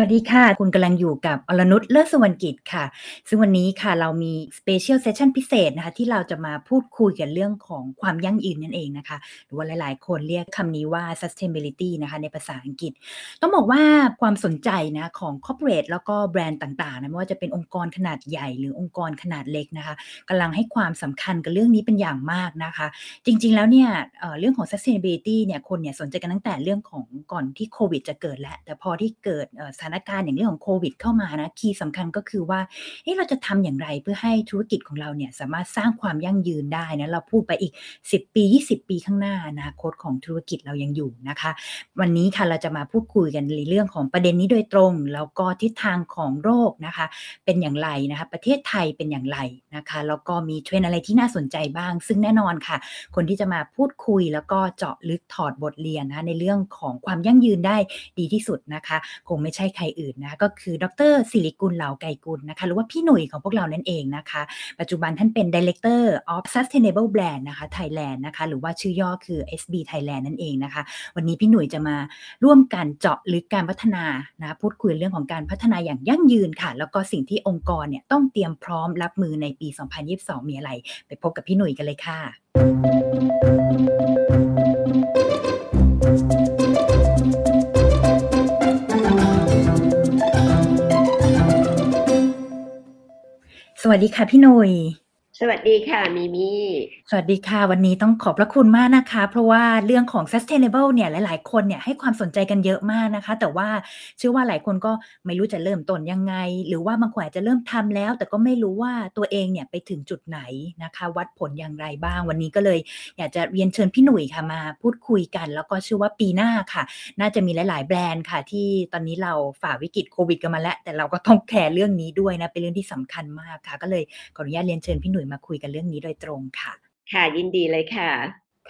สวัสดีค่ะ คุณกำลังอยู่กับอรนุชเลิศสุวรรณกิจค่ะ ซึ่งวันนี้ค่ะเรามี special session พิเศษนะคะที่เราจะมาพูดคุยกันเรื่องของความยั่งยืนนั่นเองนะคะ หรือว่าหลาย ๆ คนเรียกคำนี้ว่า sustainability นะคะในภาษาอังกฤษ ต้องบอกว่าความสนใจนะของ corporate แล้วก็แบรนด์ต่าง ๆ นะไม่ว่าจะเป็นองค์กรขนาดใหญ่หรือองค์กรขนาดเล็กนะคะกำลังให้ความสำคัญกับเรื่องนี้เป็นอย่างมากนะคะ จริง ๆ แล้วเนี่ยเเรื่องของ sustainability เนี่ยคนเนี่ยสนใจกันตั้งแต่เรื่องของก่อนที่โควิดจะเกิดแล้วแต่พอที่เกิดสถานการณ์อย่างเรื่องของโควิด เข้ามานะคีย์สำคัญก็คือว่าเเราจะทำอย่างไรเพื่อให้ธุรกิจของเราเนี่ยสามารถสร้างความยั่งยืนได้นะเราพูดไปอีก 10 ปี 20 ปีข้างหน้าอนาคตของธุรกิจเรายังอยู่นะคะ วันนี้ค่ะเราจะมาพูดคุยกันในเรื่องของประเด็นนี้โดยตรง แล้วก็ทิศทางของโรคนะคะ เป็นอย่างไรนะคะประเทศไทยเป็นอย่างไรนะคะแล้วก็มีเทรนอะไรที่น่าสนใจบ้าง ซึ่งแน่นอนค่ะ คนที่จะมาพูดคุยแล้วก็เจาะลึกถอดบทเรียนนะในเรื่องของความยั่งยืนได้ดีที่สุดนะคะ คงไม่ใช่ใครอื่นนะก็คือ ดรศิริกุลเหล่าไก่กุลนะคะหรือว่าพี่หนุ่ยของพวกเรานั่นเองนะคะ ปัจจุบันท่านเป็น Director of Sustainable Brand นะคะ Thailand นะคะหรือว่าชื่อย่อคือ SB Thailand นั่นเองนะคะ วันนี้พี่หนุ่ยจะมาร่วมกันเจาะลึกการพัฒนานะพูดคุยเรื่องของการพัฒนาอย่างยั่งยืนค่ะ แล้วก็สิ่งที่องค์กรเนี่ยต้องเตรียมพร้อมรับมือในปี 2022 มีอะไร ไปพบกับพี่หนุ่ยกันเลยค่ะ วัสดีค่ะพี่หนุย สวัสดีค่ะมีมี่สวัสดีค่ะ วันนี้ต้องขอบพระคุณมากนะคะ เพราะว่าเรื่องของ sustainable เนี่ยหลาย ๆ คนเนี่ยให้ความสนใจกันเยอะมากนะคะ แต่ว่าเชื่อว่าหลายคนก็ไม่รู้จะเริ่มต้นยังไง หรือว่าบางคนอาจจะเริ่มทำแล้ว แต่ก็ไม่รู้ว่าตัวเองเนี่ยไปถึงจุดไหนนะคะ วัดผลอย่างไรบ้าง วันนี้ก็เลย อยากจะเรียนเชิญพี่หนุ่ยค่ะมา พูดคุยกัน แล้วก็เชื่อว่าปีหน้าค่ะ น่าจะมีหลาย ๆ แบรนด์ค่ะ ที่ตอนนี้เราฝ่าวิกฤตโควิดกันมาแล้วแต่เราก็ต้องแคร์เรื่องนี้ด้วยนะเป็นเรื่องที่สำคัญมากค่ะ ก็เลยขออนุญาตเรียนเชิญพี่หนุ่ยมาคุยกันเรื่องนี้โดยตรงค่ะ ค่ะยินดีเลยค่ะ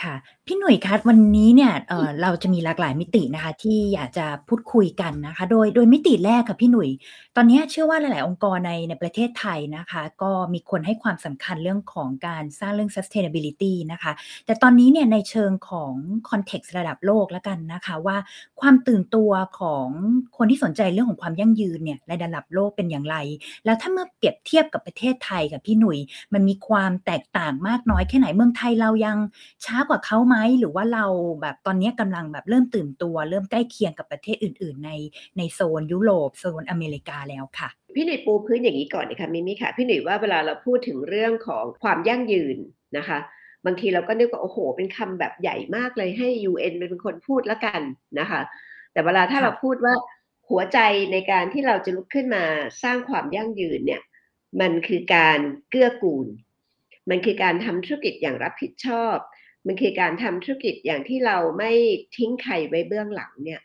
ค่ะพี่หนุ่ยคะวันนี้เนี่ยเเราจะมีหลากหลายมิตินะคะ ที่อยากจะพูดคุยกันนะคะ โดยโดยมิติแรกค่ะพี่หนุ่ย ตอนนี้เชื่อว่าหลาย ๆ องค์กรในในประเทศไทยนะคะ ก็มีคนให้ความสำคัญเรื่องของการสร้างเรื่อง sustainability นะคะ แต่ตอนนี้เนี่ยในเชิงของคอนเท็กซ์ระดับโลกแล้วกันนะคะ ว่าความตื่นตัวของคนที่สนใจเรื่องของความยั่งยืนเนี่ยในระดับโลกเป็นอย่างไร แล้วถ้าเมื่อเปรียบเทียบกับประเทศไทยกับพี่หนุ่ย มันมีความแตกต่างมากน้อยแค่ไหนเมืองไทยเรายังช้ากว่าเขาไหมหรือว่าเราแบบตอนนี้กำลังแบบเริ่มตื่นตัว เริ่มใกล้เคียงกับประเทศอื่น ๆ ในในโซนยุโรปโซนอเมริกาแล้วค่ะ พี่หนุ่ยปูพื้นอย่างนี้ก่อนนะคะมิมี่ค่ะ พี่หนุ่ยว่าเวลาเราพูดถึงเรื่องของความยั่งยืนนะคะ บางทีเราก็นึกว่าโอ้โห เป็นคำแบบใหญ่มากเลยให้ UN เป็นคนพูดแล้วกันนะคะ แต่เวลาถ้าเราพูดว่าหัวใจในการที่เราจะลุกขึ้นมาสร้างความยั่งยืนเนี่ย มันคือการเกื้อกูล มันคือการทำธุรกิจอย่างรับผิดชอบ มันคือการทำธุรกิจอย่างที่เราไม่ทิ้งใครไว้เบื้องหลังเนี่ย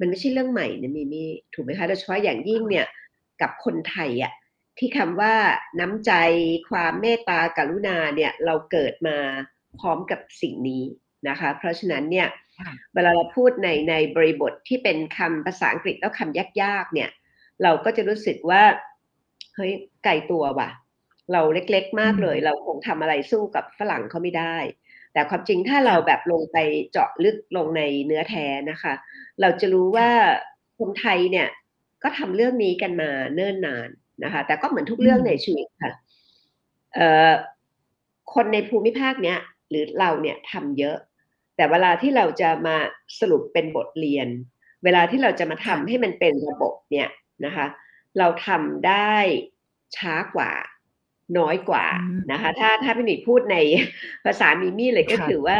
มันไม่ใช่เรื่องใหม่นะมีมีถูกไหมคะโดยเฉพาะอย่างยิ่งเนี่ย กับคนไทยอะ่ะที่คำว่าน้ำใจความเมตตากรุณาเนี่ยเราเกิดมาพร้อมกับสิ่งนี้นะคะ เพราะฉะนั้นเนี่ยเวลาเราพูดในในบริบทที่เป็นคำภาษาอังกฤษแล้วคำยากๆเนี่ย เราก็จะรู้สึกว่าเฮ้ยไก่ตัวว่ะ เราเล็กๆมากเลย เราคงทำอะไรสู้กับฝรั่งเขาไม่ได้ แต่ความจริงถ้าเราแบบลงไปเจาะลึกลงในเนื้อแท้นะคะ เราจะรู้ว่าคนไทยเนี่ย ก็ทำเรื่องนี้กันมาเนิ่นนานนะคะ แต่ก็เหมือนทุกเรื่องในชีวิตค่ะเอ่อคนในภูมิภาคเนี้ยหรือเราเนี่ยทำเยอะ แต่เวลาที่เราจะมาสรุปเป็นบทเรียน เวลาที่เราจะมาทำให้มันเป็นระบบเนี่ยนะคะ เราทำได้ช้ากว่าน้อยกว่านะคะ ถ้าถ้าพี่หนุ่ยพูดในภาษามีมี่เลยก็คือว่า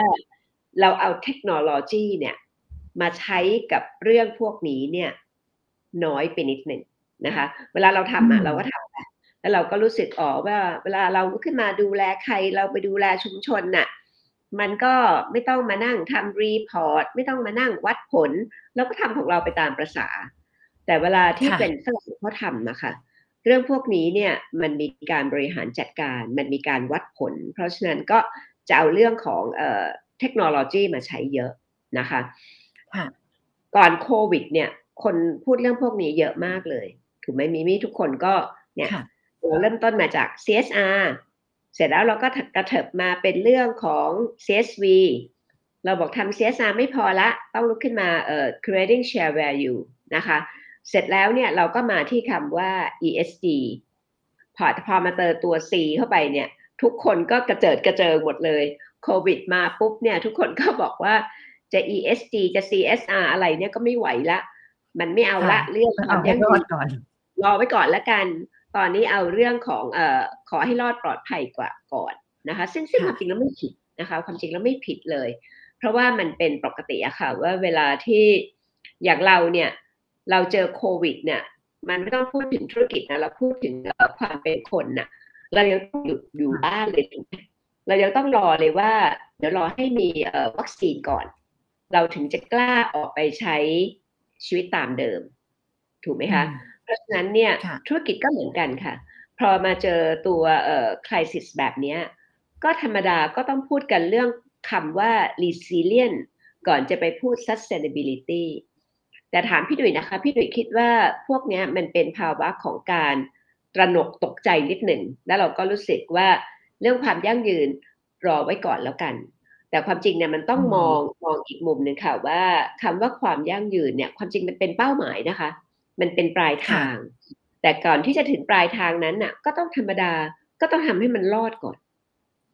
เราเอาเทคโนโลยีเนี่ยมาใช้กับเรื่องพวกนี้เนี่ย น้อยไปนิดหนึ่งนะคะ เวลาเราทำอะเราก็ทำแล้วเราก็รู้สึกอ๋อว่าเวลาเราขึ้นมาดูแลใครเราไปดูแลชุมชนน่ะมันก็ไม่ต้องมานั่งทำรีพอร์ตไม่ต้องมานั่งวัดผลเราก็ทำของเราไปตามประษา แต่เวลาที่เป็นฝรั่งเขาทำนะคะเรื่องพวกนี้เนี่ยมันมีการบริหารจัดการ มันมีการวัดผล เพราะฉะนั้นก็จะเอาเรื่องของเทคโนโลยีมาใช้เยอะนะคะ ก่อนโควิดเนี่ย คนพูดเรื่องพวกนี้เยอะมากเลย ถูกไหมมีมีทุกคนก็เนี่ยเราเริ่มต้นมาจาก CSR เสร็จแล้วเราก็กระเถิบมาเป็นเรื่องของ CSV เราบอกทำ CSR ไม่พอละ ต้องลุกขึ้นมาเอ่อ creating share value นะคะ เสร็จแล้วเนี่ยเราก็มาที่คำว่า ESG พอพอมาเติมตัว C เข้าไปเนี่ย ทุกคนก็กระเจิดกระเจิงหมดเลย โควิดมาปุ๊บเนี่ย ทุกคนก็บอกว่าจะ ESG จะ CSR อะไรเนี่ยก็ไม่ไหวละ มันไม่เอาละเรื่องความยั่งยืนก่อนรอไว้ก่อนละกัน ตอนนี้เอาเรื่องของเอ่อขอให้รอดปลอดภัยกว่าก่อนนะคะ ซึ่งซึ่งความจริงแล้วไม่ผิดนะคะ ความจริงแล้วไม่ผิดเลย เพราะว่ามันเป็นปกติอะค่ะว่าเวลาที่อย่างเราเนี่ย เราเจอโควิดเนี่ย มันไม่ต้องพูดถึงธุรกิจนะเราพูดถึงความเป็นคนน่ะ เรายังต้องอยู่อยู่บ้านเลยถูกไหมเรายังต้องรอเลยว่า เดี๋ยวรอให้มีวัคซีนก่อน เราถึงจะกล้าออกไปใช้ ชีวิตตามเดิม ถูกไหมคะ เพราะฉะนั้นเนี่ยธุรกิจก็เหมือนกันค่ะ พอมาเจอตัวเอ่อคริสิสแบบนี้ก็ธรรมดาก็ต้องพูดกันเรื่องคำว่า resilient ก่อนจะไปพูด sustainability แต่ถามพี่ดุยนะคะ พี่ดุยคิดว่าพวกนี้มันเป็นภาวะของการตระหนกตกใจนิดหนึ่ง แล้วเราก็รู้สึกว่าเรื่องความยั่งยืนรอไว้ก่อนแล้วกัน แต่ความจริงเนี่ยมันต้องมองมองอีกมุมหนึ่งค่ะว่าคำว่าความยั่งยืนเนี่ยความจริงมันเป็นเป้าหมายนะคะ มันเป็นปลายทาง แต่ก่อนที่จะถึงปลายทางนั้นน่ะ ก็ต้องธรรมดาก็ต้องทำให้มันรอดก่อน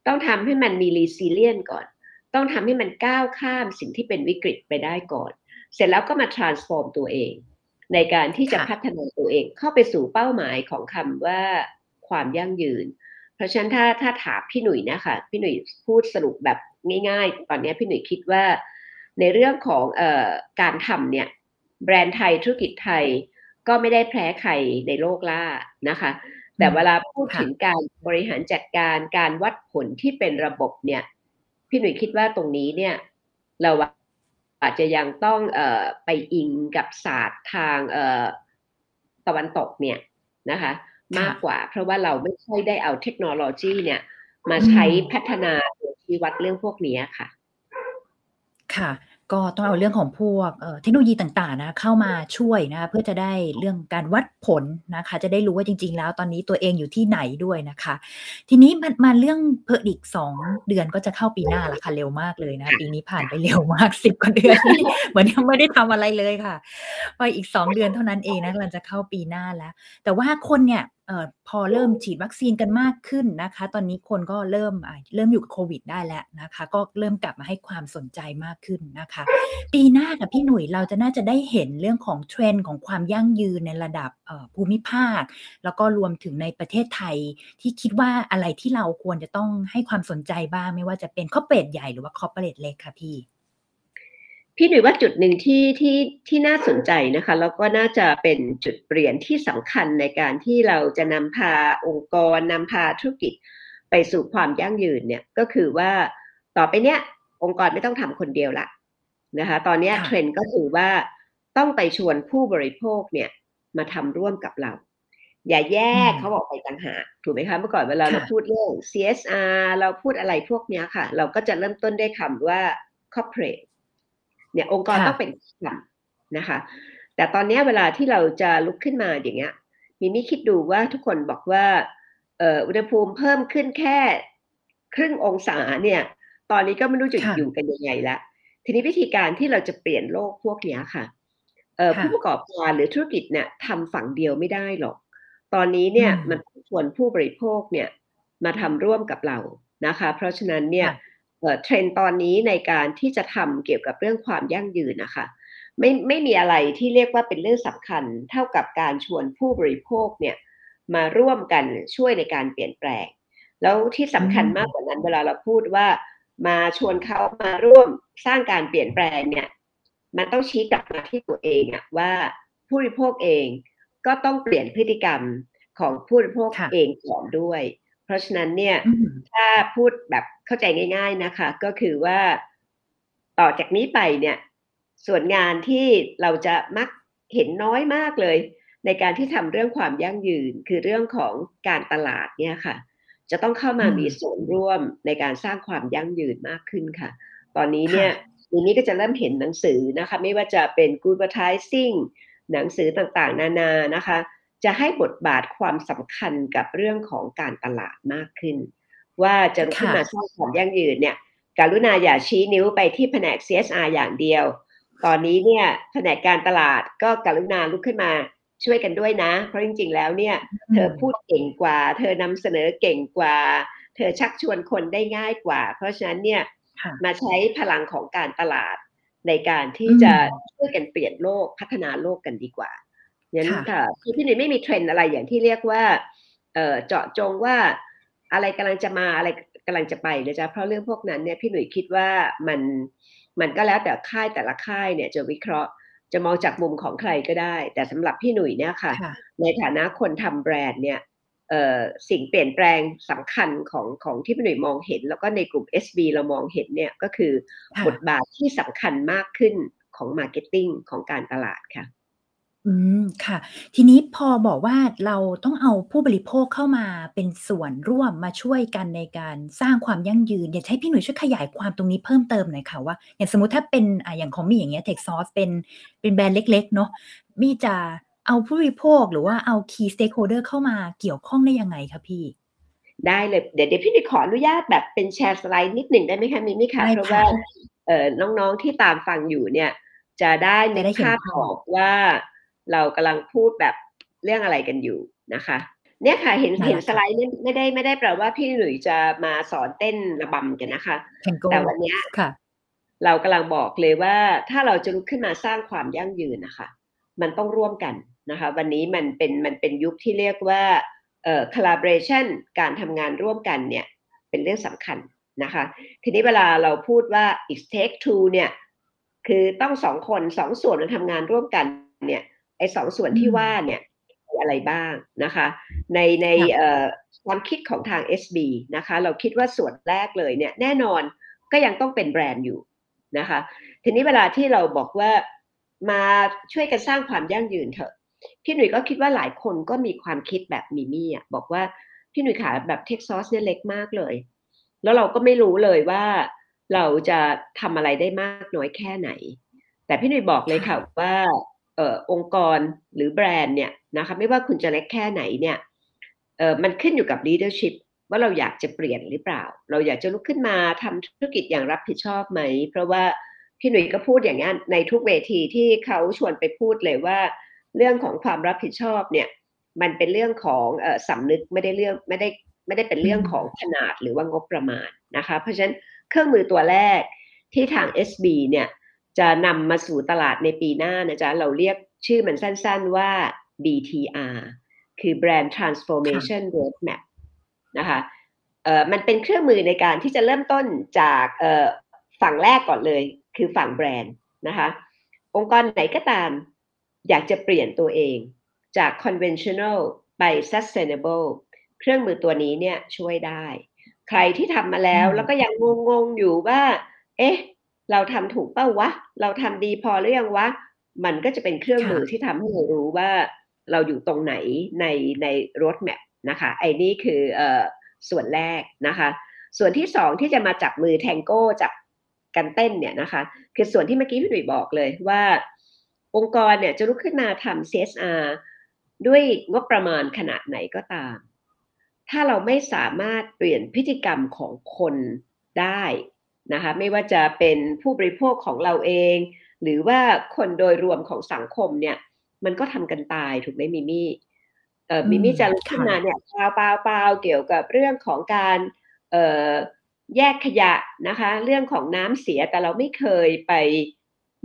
ต้องทำให้มันมีรีซิเลียนก่อน ต้องทำให้มันก้าวข้ามสิ่งที่เป็นวิกฤตไปได้ก่อน เสร็จแล้วก็มา transform ตัวเอง ในการที่จะพัฒนาตัวเองเข้าไปสู่เป้าหมายของคำว่าความยั่งยืน เพราะฉะนั้นถ้าถ้าถามพี่หนุ่ยนะคะพี่หนุ่ยพูดสรุปแบบ ง่ายๆ ตอนนี้พี่หนุ่ยคิดว่า ในเรื่องของออการทำเนี่ย แบรนด์ไทยธุรกิจไทยก็ไม่ได้แพ้ใครในโลกล่านะคะ แต่เวลาพูดถึงการบริหารจัดการการวัดผลที่เป็นระบบเนี่ย พี่หนุ่ยคิดว่าตรงนี้เนี่ย เราอาจจะยังต้องออไปอิงกับศาสตร์ทางตะวันตกเนี่ยนะคะมากกว่าเพราะว่าเราไม่ค่อยได้เอาเทคโนโลยีเนี่ย มาใช้พัฒนา ชี้วัดเรื่องพวกนี้ค่ะ ค่ะก็ต้องเอาเรื่องของพวกเทคโนโลยีต่างๆนะเข้ามาช่วยนะเพื่อจะได้เรื่องการวัดผลนะคะ จะได้รู้ว่าจริง ๆ แล้วตอนนี้ตัวเองอยู่ที่ไหนด้วยนะคะ ทีนี้มันมาเรื่องเพิ่มอีกสองเดือนก็จะเข้าปีหน้าละค่ะเร็วมากเลยนะปีนี้ผ่านไปเร็วมากสิบกว่าเดือนเหมือนยังไม่ได้ทำอะไรเลยค่ะไปอีกสองเดือนเท่านั้นเองนะกำลังจะเข้าปีหน้าแล้ว แต่ว่าคนเนี่ย พอเริ่มฉีดวัคซีนกันมากขึ้นนะคะ ตอนนี้คนก็เริ่มเริ่มอยู่กับโควิดได้แล้วนะคะ ก็เริ่มกลับมาให้ความสนใจมากขึ้นนะคะ ปีหน้ากับพี่หนุ่ยเราจะน่าจะได้เห็นเรื่องของเทรนด์ของความยั่งยืนในระดับภูมิภาค แล้วก็รวมถึงในประเทศไทยที่คิดว่าอะไรที่เราควรจะต้องให้ความสนใจบ้าง ไม่ว่าจะเป็นคอเปรตใหญ่หรือว่าคอเปรตเล็กค่ะพี่ พี่หนุ่ยว่าจุดหนึ่งที่ที่ที่น่าสนใจนะคะแล้วก็น่าจะเป็นจุดเปลี่ยนที่สำคัญในการที่เราจะนำพาองค์กรนำพาธุรกิจไปสู่ความยั่งยืนเนี่ยก็คือว่าต่อไปเนี้ยองค์กรไม่ต้องทำคนเดียวละนะคะ ตอนนี้เทรนด์ก็คือว่าต้องไปชวนผู้บริโภคเนี่ยมาทำร่วมกับเรา อย่าแยกเขาบอกไปต่างหากถูกไหมคะเมื่อก่อนเวลาเราพูดเรื่อง CSR เราพูดอะไรพวกนี้ค่ะ เราก็จะเริ่มต้นด้วยคำว่า corporate เนี่ยองค์กรต้องเป็นหลักนะคะ แต่ตอนนี้เวลาที่เราจะลุกขึ้นมาอย่างเงี้ยมิมี่คิดดูว่าทุกคนบอกว่าอุณหภูมิเพิ่มขึ้นแค่ครึ่งองศาเนี่ย ตอนนี้ก็ไม่รู้จะอยู่กันยังไงละทีนี้วิธีการที่เราจะเปลี่ยนโลกพวกนี้ค่ะผู้ประกอบการหรือธุรกิจเนี่ยทำฝั่งเดียวไม่ได้หรอก ตอนนี้เนี่ยมันชวนผู้บริโภคเนี่ยมาทำร่วมกับเรานะคะ เพราะฉะนั้นเนี่ย เทรนตอนนี้ในการที่จะทำเกี่ยวกับเรื่องความยั่งยืนนะคะไม่ไม่มีอะไรที่เรียกว่าเป็นเรื่องสำคัญ เท่ากับการชวนผู้บริโภคเนี่ยมาร่วมกันช่วยในการเปลี่ยนแปลง แล้วที่สำคัญมากกว่านั้นเวลาเราพูดว่ามาชวนเขามาร่วมสร้างการเปลี่ยนแปลงเนี่ย มันต้องชี้กลับมาที่ตัวเองอะว่าผู้บริโภคเองก็ต้องเปลี่ยนพฤติกรรมของผู้บริโภคเองก่อนด้วยเพ ราะฉะนั้นเนี่ยถ้าพูดแบบเข้าใจง่าย ๆนะคะ ก็คือว่าต่อจากนี้ไปเนี่ย ส่วนงานที่เราจะมักเห็นน้อยมากเลย ในการที่ทำเรื่องความยั่งยืนคือเรื่องของการตลาดเนี่ยค่ะ จะต้องเข้ามามีส่วนร่วมในการสร้างความยั่งยืนมากขึ้นค่ะ ตอนนี้เนี่ยทีนี้ก็จะเริ่มเห็นหนังสือนะคะ ไม่ว่าจะเป็น Good Advertising หนังสือต่างๆ นานานะคะ จะให้บทบาทความสำคัญกับเรื่องของการตลาดมากขึ้น ว่าจะลุกขึ้นมาสร้างความยั่งยืนเนี่ยการุณาอย่าชี้นิ้วไปที่แผนก CSR อย่างเดียว ตอนนี้เนี่ยแผนกการตลาดก็การุณาลุกขึ้นมาช่วยกันด้วยนะ เพราะจริง ๆ แล้วเนี่ย เธอพูดเก่งกว่า เธอนำเสนอเก่งกว่า เธอชักชวนคนได้ง่ายกว่า เพราะฉะนั้นเนี่ยมาใช้พลังของการตลาดในการที่จะช่วยกันเปลี่ยนโลกพัฒนาโลกกันดีกว่าอ ย่างนี้ค่ะคือพี่หนุ่ยไม่มีเทรนด์อะไรอย่างที่เรียกว่าเเจาะจงว่าอะไรกำลังจะมาอะไรกำลังจะไปนะจ๊ะเพราะเรื่องพวกนั้นเนี่ยพี่หนุ่ยคิดว่ามันมันก็แล้วแต่ค่ายแต่ละค่ายเนี่ยจะวิเคราะห์จะมองจากมุมของใครก็ได้ แต่สำหรับพี่หนุ่ยเนี่ยค่ะ ในฐานะคนทำแบรนด์เนี่ยสิ่งเปลี่ยนแปลงสำคัญของของที่พี่หนุ่ยมองเห็น แล้วก็ในกลุ่ม SB เรามองเห็นเนี่ยก็คือบทบาทที่สำคัญมากขึ้นของ marketing ของการตลาดค่ะ อืม ค่ะ ทีนี้พอบอกว่า เราต้องเอาผู้บริโภคเข้ามาเป็นส่วนร่วม มาช่วยกันในการสร้างความยั่งยืน อยากให้พี่หนุ่ยช่วยขยายความตรงนี้เพิ่มเติมหน่อยค่ะว่า อย่างสมมุติถ้าเป็น อ่า อย่างของมี่อย่างเงี้ย TechSauce เป็น เป็นแบรนด์เล็ก ๆ เนาะ มี่จะเอาผู้บริโภค หรือว่าเอา Key Stakeholder เข้ามาเกี่ยวข้องได้ยังไงคะพี่ ได้เลย เดี๋ยว เดี๋ยวพี่ขออนุญาตแบบเป็นแชร์สไลด์นิดหนึ่งได้ไหมคะ มิมี่คะเพราะว่าเอ่อ น้อง ๆ ที่ตามฟังอยู่เนี่ย จะได้ในภาพออกว่า เรากำลังพูดแบบเรื่องอะไรกันอยู่นะคะเนี่ยค่ะเห็นเห็นสไลด์นี่ไม่ได้ไม่ได้แปลว่าพี่หลุยจะมาสอนเต้นระบำกันนะคะ แต่วันนี้เรากำลังบอกเลยว่าถ้าเราจะลุกขึ้นมาสร้างความยั่งยืนนะคะ มันต้องร่วมกันนะคะ วันนี้มันเป็นมันเป็นยุคที่เรียกว่าเอ่อ collaboration การทำงานร่วมกันเนี่ยเป็นเรื่องสำคัญนะคะ ทีนี้เวลาเราพูดว่า it take two เนี่ยคือต้องสองคนสองส่วนมาทำงานร่วมกันเนี่ย ไอ้สองส่วนที่ว่าเนี่ยมีอะไรบ้างนะคะ ในในความคิดของทาง SB นะคะ เราคิดว่าส่วนแรกเลยเนี่ยแน่นอนก็ยังต้องเป็นแบรนด์อยู่นะคะ ทีนี้เวลาที่เราบอกว่ามาช่วยกันสร้างความยั่งยืนเถอะพี่หนุ่ยก็คิดว่าหลายคนก็มีความคิดแบบมิมี่อะบอกว่าพี่หนุ่ยขาแบบเท็กซัสเนี่ยเล็กมากเลย แล้วเราก็ไม่รู้เลยว่าเราจะทำอะไรได้มากน้อยแค่ไหน แต่พี่หนุ่ยบอกเลยค่ะว่า อองค์กรหรือแบรนด์เนี่ยนะคะไม่ว่าคุณจะเล็กแค่ไหนเนี่ยมันขึ้นอยู่กับ leadership ว่าเราอยากจะเปลี่ยนหรือเปล่า เราอยากจะลุกขึ้นมาทำธุรกิจอย่างรับผิดชอบไหม เพราะว่าพี่หนุ่ยก็พูดอย่างนี้นในทุกเวทีที่เขาชวนไปพูดเลยว่า เรื่องของความรับผิดชอบเนี่ยมันเป็นเรื่องของออสำนึกไม่ได้เรื่องไม่ได้ไม่ได้เป็นเรื่องของขนาดหรือว่างบประมาณนะคะ เพราะฉะนั้นเครื่องมือตัวแรกที่ทาง SB เนี่ย จะนำมาสู่ตลาดในปีหน้านะจ๊ะ เราเรียกชื่อมันสั้นๆว่า BTR คือ Brand Transformation Roadmap นะคะเอ่อมันเป็นเครื่องมือในการที่จะเริ่มต้นจากเอ่อฝั่งแรกก่อนเลย คือฝั่งแบรนด์นะคะ องค์กรไหนก็ตาม อยากจะเปลี่ยนตัวเองจาก conventional ไป sustainable เครื่องมือตัวนี้เนี่ยช่วยได้ ใครที่ทำมาแล้วแล้วก็ยังงงๆอยู่ว่า เอ๊ะ เราทำถูกเป้าวะ เราทำดีพอหรือยังวะ มันก็จะเป็นเครื่องมือที่ทำให้เรารู้ว่าเราอยู่ตรงไหนในในรถแมพนะคะ ไอ้นี่คือเอ่อส่วนแรกนะคะ ส่วนที่สองที่จะมาจับมือแทงโก้จับกันเต้นเนี่ยนะคะ คือส่วนที่เมื่อกี้พี่ดุยบอกเลยว่าองค์กรเนี่ยจะลุกขึ้นมาทำ CSR ด้วยงบประมาณขนาดไหนก็ตาม ถ้าเราไม่สามารถเปลี่ยนพฤติกรรมของคนได้ นะคะไม่ว่าจะเป็นผู้บริโภคของเราเอง หรือว่าคนโดยรวมของสังคมเนี่ย มันก็ทำกันตายถูกไหมมิมี่เอ่อมิมี่จะขึ้นมาเนี่ยเปล่าเปล่าเปล่าเกี่ยวกับเรื่องของการเอ่อแยกขยะนะคะ เรื่องของน้ำเสียแต่เราไม่เคยไป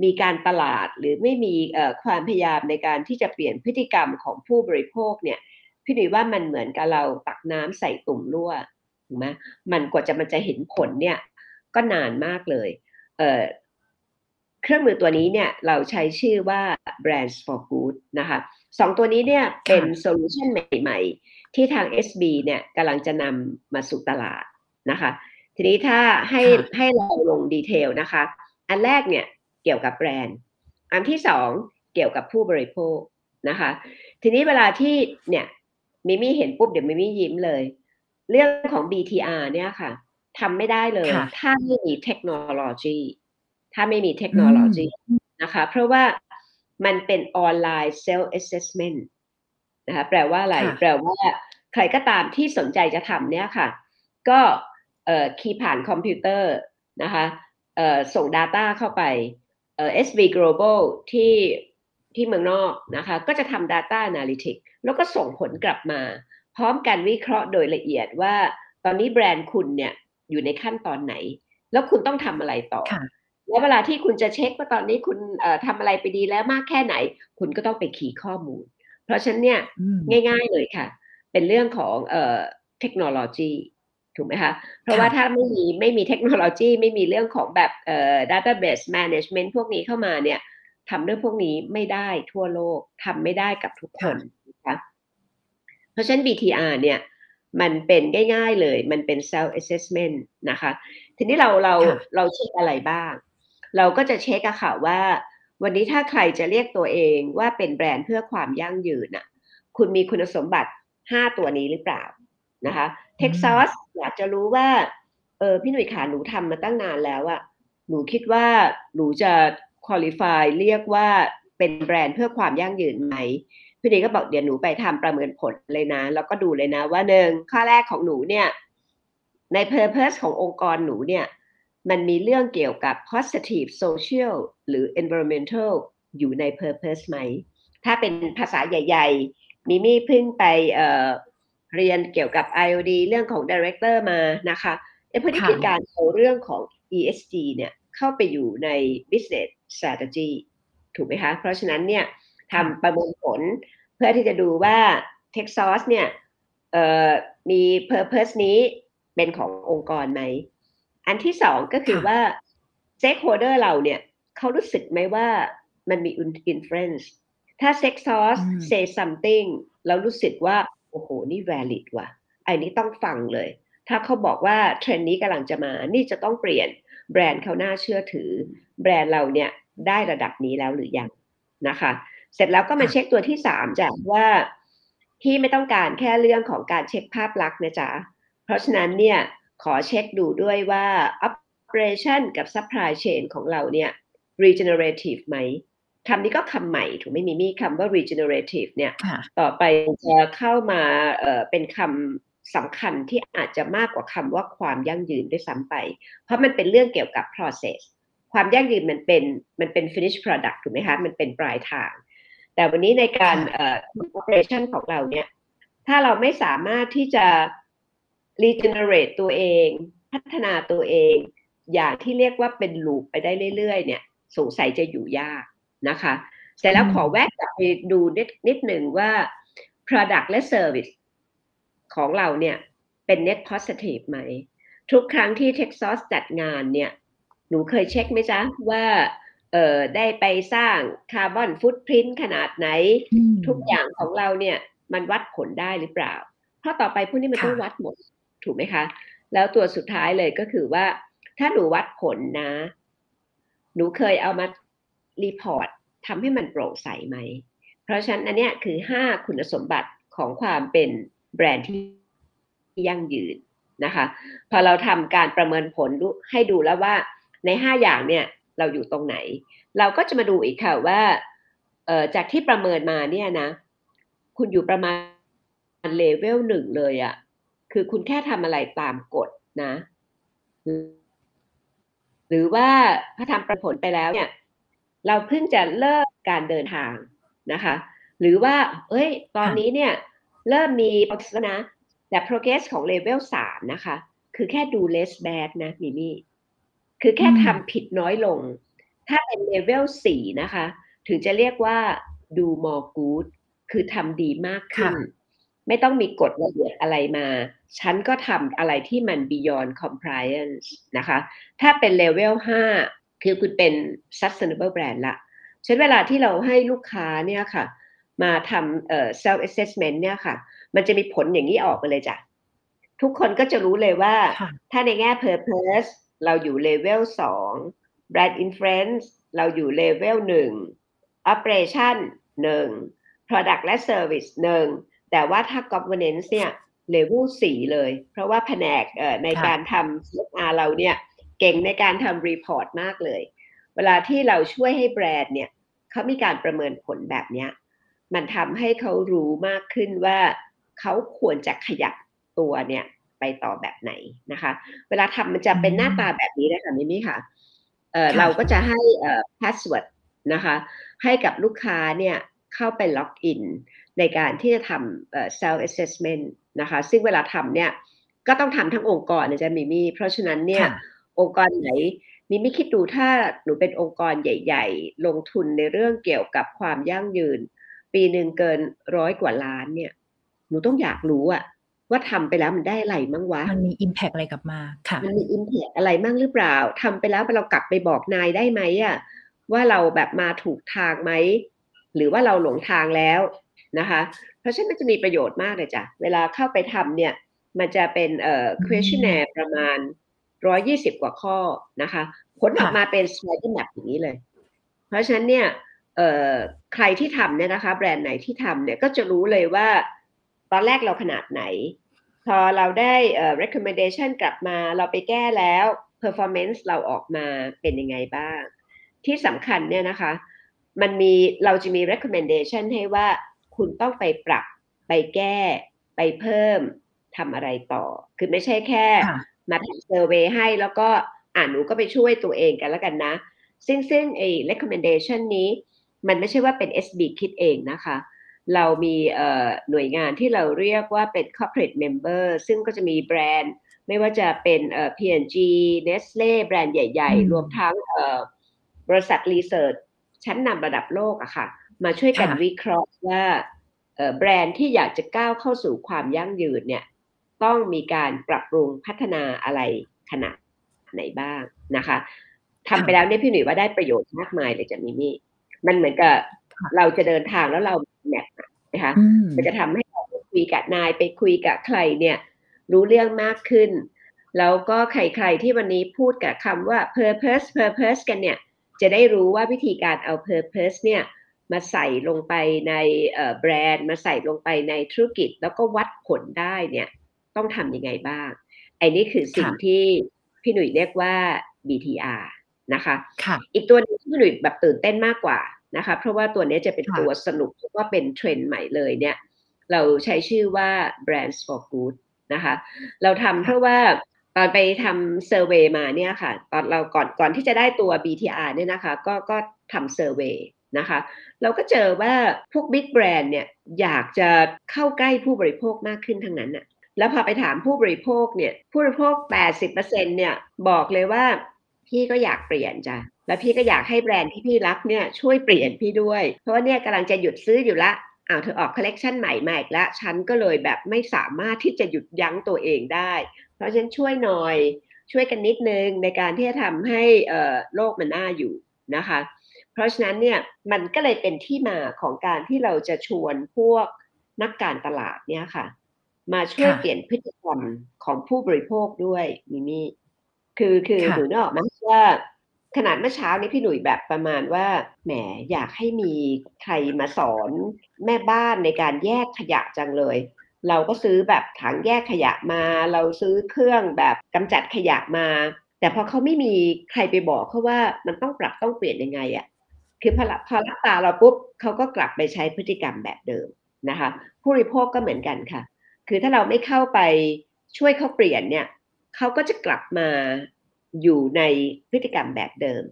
มีการตลาดหรือไม่มีความพยายามในการที่จะเปลี่ยนพฤติกรรมของผู้บริโภคเนี่ยพี่หนุ่ยว่ามันเหมือนกับเราตักน้ำใส่ตุ่มรั่วถูกไหมมันกว่าจะมันจะเห็นผลเนี่ย ก็นานมากเลย เครื่องมือตัวนี้เนี่ยเราใช้ชื่อว่า Brands for Good นะคะสองตัวนี้เนี่ยเป็น solution ใหม่ๆ ที่ทาง SB เนี่ยกำลังจะนำมาสู่ตลาดนะคะ ทีนี้ถ้าให้ให้เราลง detail นะคะ อันแรกเนี่ยเกี่ยวกับแบรนด์ อันที่สองเกี่ยวกับผู้บริโภคนะคะ ทีนี้เวลาที่เนี่ยมิมี่เห็นปุ๊บเดี๋ยวมิมี่ยิ้มเลย เรื่องของ BTR เนี่ยค่ะ ทำไม่ได้เลย ถ้าไม่มีเทคโนโลยี ถ้าไม่มีเทคโนโลยีนะคะ เพราะว่ามันเป็น online self assessment นะคะแปลว่าอะไร แปลว่าใครก็ตามที่สนใจจะทำเนี่ยค่ะ ก็ key ผ่านคอมพิวเตอร์นะคะส่ง Data เข้าไป SB Global ที่ที่เมืองนอกนะคะ ก็จะทำ Data Analytics แล้วก็ส่งผลกลับมา พร้อมการวิเคราะห์โดยละเอียดว่า ตอนนี้แบรนด์คุณเนี่ย อยู่ในขั้นตอนไหน แล้วคุณต้องทำอะไรต่อแล้วเวลาที่คุณจะเช็คว่าตอนนี้คุณทำอะไรไปดีแล้วมากแค่ไหน คุณก็ต้องไปขี่ข้อมูล เพราะฉะนั้นเนี่ยง่าย ๆเลยค่ะ เป็นเรื่องของเทคโนโลยีถูกไหมคะ เพราะว่าถ้าไม่มีไม่มีเทคโนโลยีไม่มีเรื่องของแบบเอ่อ database management พวกนี้เข้ามาเนี่ยทำเรื่องพวกนี้ไม่ได้ทั่วโลกทำไม่ได้กับทุกคนนะคะเพราะฉะนั้น BTR เนี่ย มันเป็นง่าย ๆเลย มันเป็น self assessment นะคะ ทีนี้เราเราเราเช็คอะไรบ้าง เราก็จะเช็คอะค่ะว่า วันนี้ถ้าใครจะเรียกตัวเองว่าเป็นแบรนด์เพื่อความยั่งยืนอะคุณมีคุณสมบัติ 5 ตัวนี้หรือเปล่านะคะเท็กซัสอยากจะรู้ว่าเออพี่หนุ่ยขาหนูทำมาตั้งนานแล้วอะหนูคิดว่าหนูจะคุริฟายเรียกว่าเป็นแบรนด์เพื่อความยั่งยืนไหม พี่ดีก็บอกเดี๋ยวหนูไปทำประเมินผลเลยนะ แล้วก็ดูเลยนะ ว่าหนึ่งข้อแรกของหนูเนี่ยใน purpose ขององค์กรหนูเนี่ยมันมีเรื่องเกี่ยวกับ positive social หรือ environmental อยู่ใน purpose ไหม ถ้าเป็นภาษาใหญ่ๆ มิมี่เพิ่งไปเเรียนเกี่ยวกับ IOD เรื่องของ Director มานะคะเอพอดีคือการเอาเรื่องของ ESG เนี่ยเข้าไปอยู่ใน business strategy ถูกไหมคะ เพราะฉะนั้นเนี่ยทำประเมินผล เพื่อที่จะดูว่า Texas เนี่ยมี purpose นี้เป็นขององค์กรไหม อันที่สองก็คือว่า stakeholder เราเนี่ยเขารู้สึกไหมว่ามันมี influence ถ้า Texas say something แล้วรู้สึกว่า โอ้โห นี่ valid ว่ะไอ้นี้ต้องฟังเลย ถ้าเขาบอกว่าเทรนด์นี้กำลังจะมา นี่จะต้องเปลี่ยนแบรนด์เขาน่าเชื่อถือ แบรนด์เราเนี่ยได้ระดับนี้แล้วหรือยังนะคะ เสร็จแล้วก็มาเช็คตัวที่สามจ้ะว่าพี่ไม่ต้องการแค่เรื่องของการเช็คภาพลักษณ์นะจ๊ะ เพราะฉะนั้นเนี่ยขอเช็คดูด้วยว่า operation กับ supply chain ของเราเนี่ย regenerative ไหมคำนี้ก็คำใหม่ถูกไม่มีมีคำว่า regenerative เนี่ยต่อไปจะเข้ามาเเป็นคำสำคัญที่อาจจะมากกว่าคำว่าความยั่งยืนด้วยซ้ำไป เพราะมันเป็นเรื่องเกี่ยวกับ process ความยั่งยืนมันเป็นมันเป็น finish product ถูกไหมคะ มันเป็นปลายทาง แต่วันนี้ในการเอ่อ operation ของเราเนี่ยถ้าเราไม่สามารถที่จะ regenerate ตัวเอง พัฒนาตัวเอง อย่างที่เรียกว่าเป็นลูปไปได้เรื่อยๆ เนี่ย สงสัยจะอยู่ยากนะคะ เสร็จแล้วขอแวะกลับไปดูนิดนิดหนึ่งว่า product และ service ของเราเนี่ยเป็น net positive ไหม ทุกครั้งที่ Texas จัดงานเนี่ย หนูเคยเช็คไหมจ๊ะว่า เออได้ไปสร้างคาร์บอนฟุตพิ้นขนาดไหน ทุกอย่างของเราเนี่ยมันวัดผลได้หรือเปล่า เพราะต่อไปพวกนี้มันต้องวัดหมด ถูกไหมคะ แล้วตัวสุดท้ายเลยก็คือว่า ถ้าหนูวัดผลนะ หนูเคยเอามารีพอร์ตทำให้มันโปร่งใสไหม เพราะฉะนั้นอันนี้คือห้าคุณสมบัติของความเป็นแบรนด์ที่ยั่งยืนนะคะ พอเราทำการประเมินผลให้ดูแล้วว่าในห้าอย่างเนี่ย เราอยู่ตรงไหน เราก็จะมาดูอีกค่ะว่าจากที่ประเมินมาเนี่ยนะ คุณอยู่ประมาณเลเวลหนึ่งเลยอะคือคุณแค่ทำอะไรตามกฎนะ หรือว่าพอทำประผลไปแล้วเนี่ย เราเพิ่งจะเลิกการเดินทางนะคะ หรือว่า เอ้ย ตอนนี้เนี่ย เริ่มมีโปรเกสนะ แต่ progress ของเลเวลสามนะคะ คือแค่ดู less bad นะมิมี่ คือแค่ทำผิดน้อยลง ถ้าเป็นเลเวลสี่นะคะ ถึงจะเรียกว่าดู more good คือทำดีมากขึ้น ไม่ต้องมีกฎระเบียบอะไรมา ฉันก็ทำอะไรที่มัน beyond compliance นะคะ ถ้าเป็นเลเวลห้าคือคุณเป็น sustainable brand ละฉันเวลาที่เราให้ลูกค้าเนี่ยค่ะ มาทำเอ่อ self assessment เนี่ยค่ะ มันจะมีผลอย่างนี้ออกมาเลยจ้ะ ทุกคนก็จะรู้เลยว่า ถ้าในแง่ purpose เราอยู่เลเวลสอง brand influence เราอยู่เลเวลหนึ่ง operation หนึ่ง product และ service หนึ่งแต่ว่าถ้า governance เนี่ยเลเวลสี่เลย เพราะว่าแผนกในการทำ CSR เราเนี่ยเก่งในการทำ report มากเลย เวลาที่เราช่วยให้แบรนด์เนี่ยเขามีการประเมินผลแบบนี้มันทำให้เขารู้มากขึ้นว่าเขาควรจะขยับตัวเนี่ย ไปต่อแบบไหนนะคะ เวลาทำมันจะเป็นหน้าตาแบบนี้นะคะมิมี่ค่ะเออเราก็จะให้เอ่อ password นะคะ ให้กับลูกค้าเนี่ยเข้าไป login ในการที่จะทำเอ่อ self assessment นะคะ ซึ่งเวลาทำเนี่ยก็ต้องทำทั้งองค์กรนะจ๊ะมิมี่ เพราะฉะนั้นเนี่ยองค์กรไหนมิมี่คิดดูถ้าหนูเป็นองค์กรใหญ่ ๆ ลงทุนในเรื่องเกี่ยวกับความยั่งยืน ปีหนึ่งเกินร้อยกว่าล้านเนี่ยหนูต้องอยากรู้อะ ว่าทำไปแล้วมันได้อะไรมั่งวะ มันมีอิมแพกอะไรกลับมาค่ะ มันมีอิมแพกอะไรมั่งหรือเปล่าทำไปแล้วเรากลับไปบอกนายได้ไหมอะว่าเราแบบมาถูกทางไหม หรือว่าเราหลงทางแล้วนะคะ เพราะฉะนั้นมันจะมีประโยชน์มากเลยจ้ะ เวลาเข้าไปทำเนี่ย มันจะเป็นเอ่อ questionnaire ประมาณร้อยี่สิบกว่าข้อนะคะ ผลออกมาเป็น slide map อย่างนี้เลย เพราะฉะนั้นเนี่ยเอ่อใครที่ทำเนี่ยนะคะ แบรนด์ไหนที่ทำเนี่ยก็จะรู้เลยว่า ตอนแรกเราขนาดไหน พอเราได้เอ่อ recommendation กลับมาเราไปแก้แล้ว performance เราออกมาเป็นยังไงบ้าง ที่สำคัญเนี่ยนะคะ มันมีเราจะมี recommendation ให้ว่าคุณต้องไปปรับไปแก้ ไปเพิ่มทำอะไรต่อ คือไม่ใช่แค่มาทำเซอร์เวยให้แล้วก็อ่านหนูก็ไปช่วยตัวเองกันแล้วกันนะ ซึ่งซึ่งไอ้ recommendation นี้ มันไม่ใช่ว่าเป็น SB คิดเองนะคะ เรามีหน่วยงานที่เราเรียกว่าเป็น corporate member ซึ่งก็จะมีแบรนด์ ไม่ว่าจะเป็น P&G Nestle แบรนด์ใหญ่ ๆ รวมทั้งบริษัท research ชั้นนำระดับโลกอะค่ะ มาช่วยกันวิเคราะห์ว่าแบรนด์ที่อยากจะก้าวเข้าสู่ความยั่งยืนเนี่ย ต้องมีการปรับปรุงพัฒนาอะไรขนาดไหนบ้างนะคะทำไปแล้วเนี่ยพี่หนุ่ยว่าได้ประโยชน์มากมายเลยจากมิมี่มันเหมือนกับ เราจะเดินทางแล้วเราแมปนะคะมันจะทำให้เราคุยกับนายไปคุยกับใครเนี่ย รู้เรื่องมากขึ้น แล้วก็ใครๆที่วันนี้พูดกับคำว่า purpose purpose กันเนี่ย จะได้รู้ว่าวิธีการเอา purpose เนี่ยมาใส่ลงไปในแบรนด์ มาใส่ลงไปในธุรกิจ แล้วก็วัดผลได้เนี่ยต้องทำยังไงบ้างไอ้นี่คือสิ่งที่พี่หนุ่ยเรียกว่า BTR นะคะคะอีกตัวนึงที่พี่หนุ่ยแบบตื่นเต้นมากกว่า นะคะเพราะว่าตัวนี้จะเป็นตัวสนุกว่าเป็นเทรนด์ใหม่เลยเนี่ยเราใช้ชื่อว่า Brands for Good นะคะเราทำเพราะว่าตอนไปทำเซอร์เวยมาเนี่ยค่ะตอนเราก่อนก่อนที่จะได้ตัว BTR เนี่ยนะคะก็ก็ทำ survey นะคะเราก็เจอว่าพวก big brand เนี่ยอยากจะเข้าใกล้ผู้บริโภคมากขึ้นทั้งนั้นอะแล้วพอไปถามผู้บริโภคเนี่ยผู้บริโภค 80%เนี่ยบอกเลยว่าพี่ก็อยากเปลี่ยนจ้ะ แล้วพี่ก็อยากให้แบรนด์ที่พี่รักเนี่ยช่วยเปลี่ยนพี่ด้วย เพราะว่าเนี่ยกำลังจะหยุดซื้ออยู่ละอ้าวเธอออกคอลเลกชันใหม่มาอีกแล้วฉันก็เลยแบบไม่สามารถที่จะหยุดยั้งตัวเองได้ เพราะฉะนั้นช่วยหน่อยช่วยกันนิดนึงในการที่จะทำให้โลกมันน่าอยู่นะคะ เพราะฉะนั้นเนี่ยมันก็เลยเป็นที่มาของการที่เราจะชวนพวกนักการตลาดเนี่ยค่ะ มาช่วยเปลี่ยนพฤติกรรมของผู้บริโภคด้วยมิมี่คือคือหนูนึกออกไหมว่า ขนาดเมื่อเช้านี้พี่หนุ่ยแบบประมาณว่าแหมอยากให้มีใครมาสอนแม่บ้านในการแยกขยะจังเลย เราก็ซื้อแบบถังแยกขยะมา เราซื้อเครื่องแบบกำจัดขยะมา แต่พอเขาไม่มีใครไปบอกเขาว่ามันต้องปรับต้องเปลี่ยนยังไงอะ่ะคือพอพอรับตาเราปุ๊บเขาก็กลับไปใช้พฤติกรรมแบบเดิมนะคะ ผู้บริโภคก็เหมือนกันค่ะ คือถ้าเราไม่เข้าไปช่วยเขาเปลี่ยนเนี่ยเขาก็จะกลับมา อยู่ในพฤติกรรมแบบเดิม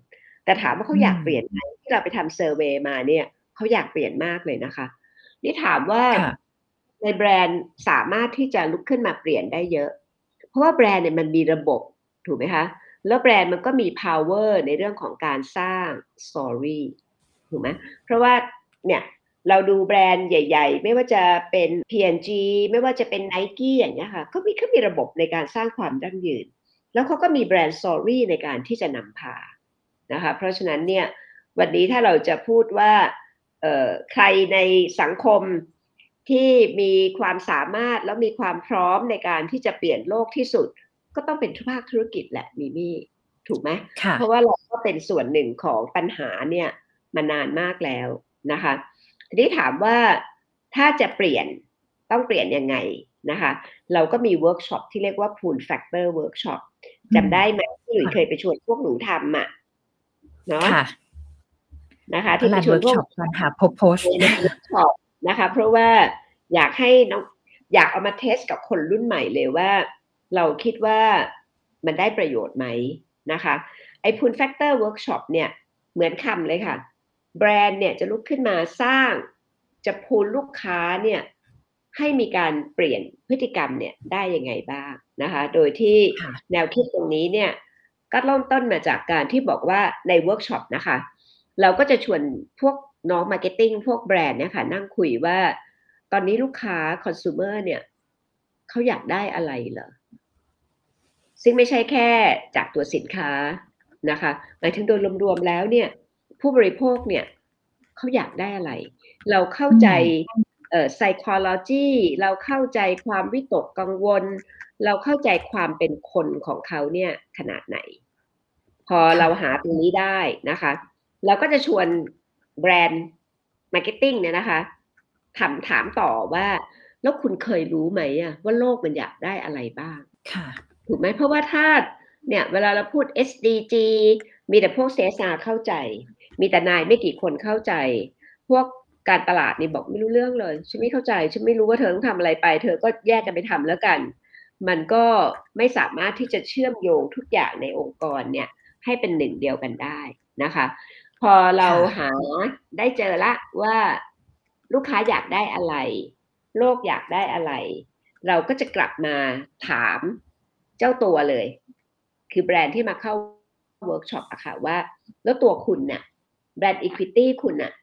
แต่ถามว่าเขาอยากเปลี่ยนไหมที่เราไปทำเซอร์เวยมาเนี่ยเขาอยากเปลี่ยนมากเลยนะคะ นี่ถามว่าในแบรนด์สามารถที่จะลุกขึ้นมาเปลี่ยนได้เยอะ เพราะว่าแบรนด์เนี่ยมันมีระบบถูกไหมคะแล้วแบรนด์มันก็มี power ในเรื่องของการสร้าง story ถูกไหมเพราะว่าเนี่ยเราดูแบรนด์ใหญ่ ๆ ไม่ว่าจะเป็น P&G ไม่ว่าจะเป็น Nike อย่างเงี้ยค่ะเขามีเขามีระบบในการสร้างความยั่งยืน แล้วเขาก็มีแบรนด์สตอรี่ในการที่จะนำพานะคะเพราะฉะนั้นเนี่ยวันนี้ถ้าเราจะพูดว่าใครในสังคมที่มีความสามารถแล้วมีความพร้อมในการที่จะเปลี่ยนโลกที่สุด ก็ต้องเป็นภาคธุรกิจแหละมิมี่ถูกไหมเพราะว่าเราก็เป็นส่วนหนึ่งของปัญหาเนี่ยมานานมากแล้วนะคะทีนี้ถามว่าถ้าจะเปลี่ยนต้องเปลี่ยนยังไงนะคะ เราก็มีเวิร์กช็อปที่เรียกว่า Pull Factor Workshop จำได้ไหมพี่หนุ่ยเคยไปชวนพวกหนูทำอะเนาะนะคะที่ไปชวนพวกกันค่ะพบโพสนะคะ เพราะว่าอยากให้น้องอยากเอามา test กับคนรุ่นใหม่เลยว่า เราคิดว่ามันได้ประโยชน์ไหมนะคะไอ้ Pull Factor Workshop เนี่ยเหมือนคำเลยค่ะ แบรนด์เนี่ยจะลุกขึ้นมาสร้าง จะ pull ลูกค้าเนี่ยให้มีการเปลี่ยนพฤติกรรมเนี่ยได้ยังไงบ้าง นะคะ โดยที่แนวคิดตรงนี้เนี่ยก็เริ่มต้นมาจากการที่บอกว่าในเวิร์กช็อปนะคะ เราก็จะชวนพวกน้อง marketing พวกแบรนด์เนี่ยค่ะนั่งคุยว่า ตอนนี้ลูกค้าคอน sumer เนี่ยเขาอยากได้อะไรเหรอ ซึ่งไม่ใช่แค่จากตัวสินค้านะคะ หมายถึงโดยรวมๆแล้วเนี่ย ผู้บริโภคเนี่ยเขาอยากได้อะไร เราเข้าใจ เอ่อ psychology เราเข้าใจความวิตกกังวล เราเข้าใจความเป็นคนของเขาเนี่ยขนาดไหน พอเราหาตรงนี้ได้นะคะ เราก็จะชวน brand marketing เนี่ยนะคะถามถามต่อว่า แล้วคุณเคยรู้ไหมอะว่าโลกมันอยากได้อะไรบ้าง ค่ะ ถูกไหมเพราะว่าถ้าเนี่ยเวลาเราพูด SDG มีแต่พวกเซสาเข้าใจ มีแต่นายไม่กี่คนเข้าใจ พวก การตลาดนี่บอกไม่รู้เรื่องเลยฉันไม่เข้าใจฉันไม่รู้ว่าเธอต้องทำอะไรไป เธอก็แยกกันไปทำแล้วกัน มันก็ไม่สามารถที่จะเชื่อมโยงทุกอย่างในองค์กรเนี่ยให้เป็นหนึ่งเดียวกันได้นะคะ พอเราหาได้เจอละว่าลูกค้าอยากได้อะไร โลกอยากได้อะไร เราก็จะกลับมาถามเจ้าตัวเลย คือแบรนด์ที่มาเข้าเวิร์กช็อปอะค่ะว่า แล้วตัวคุณเนี่ย brand equity คุณน่ะ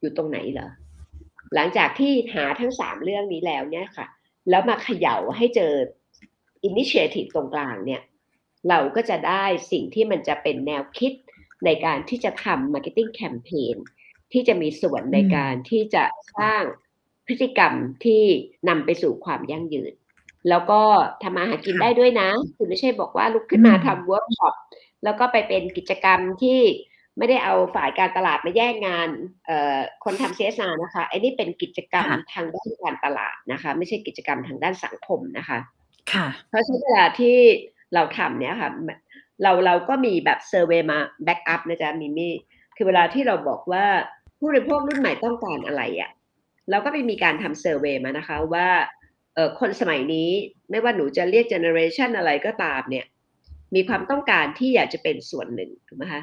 อยู่ตรงไหนเหรอหลังจากที่หาทั้งสามเรื่องนี้แล้วเนี่ยค่ะ แล้วมาเขย่าให้เจอ initiative ตรงกลางเนี่ย เราก็จะได้สิ่งที่มันจะเป็นแนวคิดในการที่จะทำ marketing campaign ที่จะมีส่วนในการที่จะสร้างพฤติกรรมที่นำไปสู่ความยั่งยืน แล้วก็ทำมาหากินได้ด้วยนะ คือไม่ใช่บอกว่าลุกขึ้นมาทำเวิร์กช็อปแล้วก็ไปเป็นกิจกรรมที่ ไม่ได้เอาฝ่ายการตลาดมาแย่งงานคนทำ CSR นะคะไอ้นี่เป็นกิจกรรมทางด้านการตลาดนะคะ ไม่ใช่กิจกรรมทางด้านสังคมนะคะ ค่ะ เพราะฉะนั้นเวลาที่เราทำเนี่ยค่ะเราเราก็มีแบบ survey มา back up นะจ๊ะมิมี่คือเวลาที่เราบอกว่าผู้บริโภครุ่นใหม่ต้องการอะไรอะ่ะเราก็ไปมีการทำ survey มานะคะว่าเออคนสมัยนี้ไม่ว่าหนูจะเรียก generation อะไรก็ตามเนี่ย มีความต้องการที่อยากจะเป็นส่วนหนึ่งถูกไหมคะ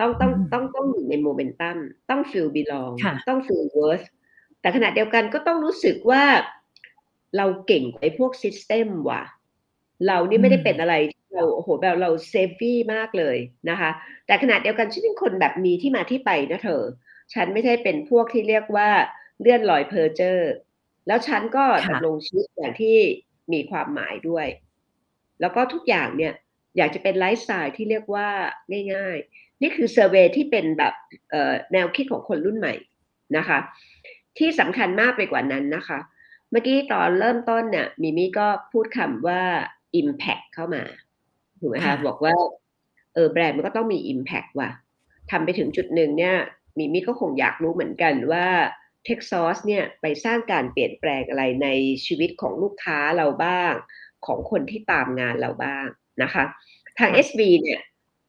ต้องต้องต้องต้องอยู่ในโมเมนตัมต้อง feel belong ต้อง feel worth แต่ขณะเดียวกันก็ต้องรู้สึกว่าเราเก่งไอ้พวก system ว่ะ เรานี่ไม่ได้เป็นอะไรที่เราโอ้โหแบบเรา savvy มากเลยนะคะ แต่ขณะเดียวกันฉันเป็นคนแบบมีที่มาที่ไปนะเธอ ฉันไม่ใช่เป็นพวกที่เรียกว่าเลื่อนลอย purpose แล้วฉันก็ดำรงชีวิตอย่างที่มีความหมายด้วย แล้วก็ทุกอย่างเนี่ย อยากจะเป็นไลฟ์สไตล์ที่เรียกว่าง่าย ๆ นี่คือ survey ที่เป็นแบบแนวคิดของคนรุ่นใหม่นะคะ ที่สำคัญมากไปกว่านั้นนะคะ เมื่อกี้ตอนเริ่มต้นเนี่ยมิมี่ก็พูดคำว่า Impact เข้ามาถูกไหมคะบอกว่าเออแบรนด์มันก็ต้องมี Impact ว่ะทำไปถึงจุดหนึ่งเนี่ยมิมี่ก็คงอยากรู้เหมือนกันว่า t e คซอสเนี่ยไปสร้างการเปลี่ยนแปลงอะไรในชีวิตของลูกค้าเราบ้าง ของคนที่ตามงานเราบ้างนะคะ ทาง SB เนี่ย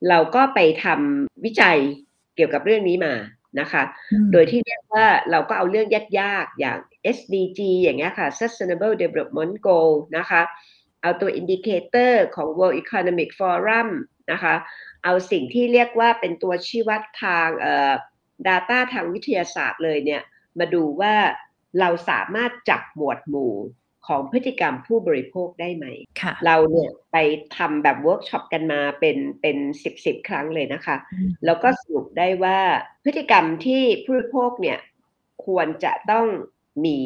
เราก็ไปทำวิจัยเกี่ยวกับเรื่องนี้มานะคะ โดยที่เรียกว่าเราก็เอาเรื่องยากๆ อย่าง SDG อย่างเงี้ยค่ะ Sustainable Development Goal นะคะ เอาตัว indicator ของ World Economic Forum นะคะ เอาสิ่งที่เรียกว่าเป็นตัวชี้วัดทางเอ่อ Data ทางวิทยาศาสตร์เลยเนี่ย มาดูว่าเราสามารถจับหมวดหมู่ ของพฤติกรรมผู้บริโภคได้ไหม เราเนี่ยไปทำแบบเวิร์กช็อปกันมาเป็นเป็นสิบสิบครั้งเลยนะคะ แล้วก็สรุปได้ว่าพฤติกรรมที่ผู้บริโภคเนี่ยควรจะต้องมี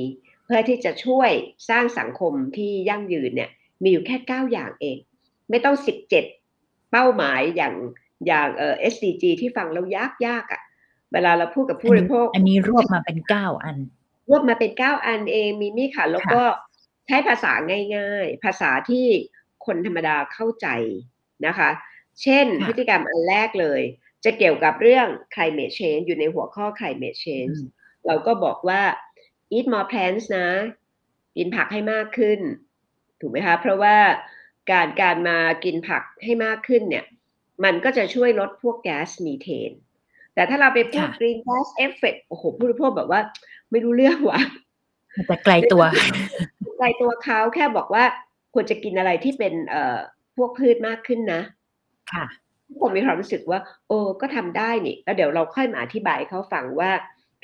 เพื่อที่จะช่วยสร้างสังคมที่ยั่งยืนเนี่ยมีอยู่แค่เก้าอย่างเอง ไม่ต้องสิบเจ็ดเป้าหมายอย่างอย่างเอ่อ SDG ที่ฟังแล้วยากยากอะ่ะ เวลาเราพูดกับผู้บริโภค อันนี้รวบมาเป็นเก้าอัน รวบมาเป็นเก้าอันเองมีมี่ค่ะ แล้วก็ ใช้ภาษาง่าย ๆ ภาษาที่คนธรรมดาเข้าใจนะคะ เช่นพฤติกรรมอันแรกเลย จะเกี่ยวกับเรื่อง climate change อยู่ในหัวข้อ climate change เราก็บอกว่า eat more plants นะกินผักให้มากขึ้น ถูกไหมคะ เพราะว่าการการมากินผักให้มากขึ้นเนี่ย มันก็จะช่วยลดพวกแก๊สมีเทน แต่ถ้าเราไปพูด green gas effect โอ้โหผู้บริโภคแบบว่า ไม่รู้เรื่องว่ะแต่ไกลตัว ไกลตัวเขาแค่บอกว่าควรจะกินอะไรที่เป็นเอ่อพวกพืชมากขึ้นนะ ค่ะผมมีความรู้สึกว่า โอ้ก็ทำได้นี่แล้วเดี๋ยวเราค่อยมาอธิบายให้เขาฟังว่า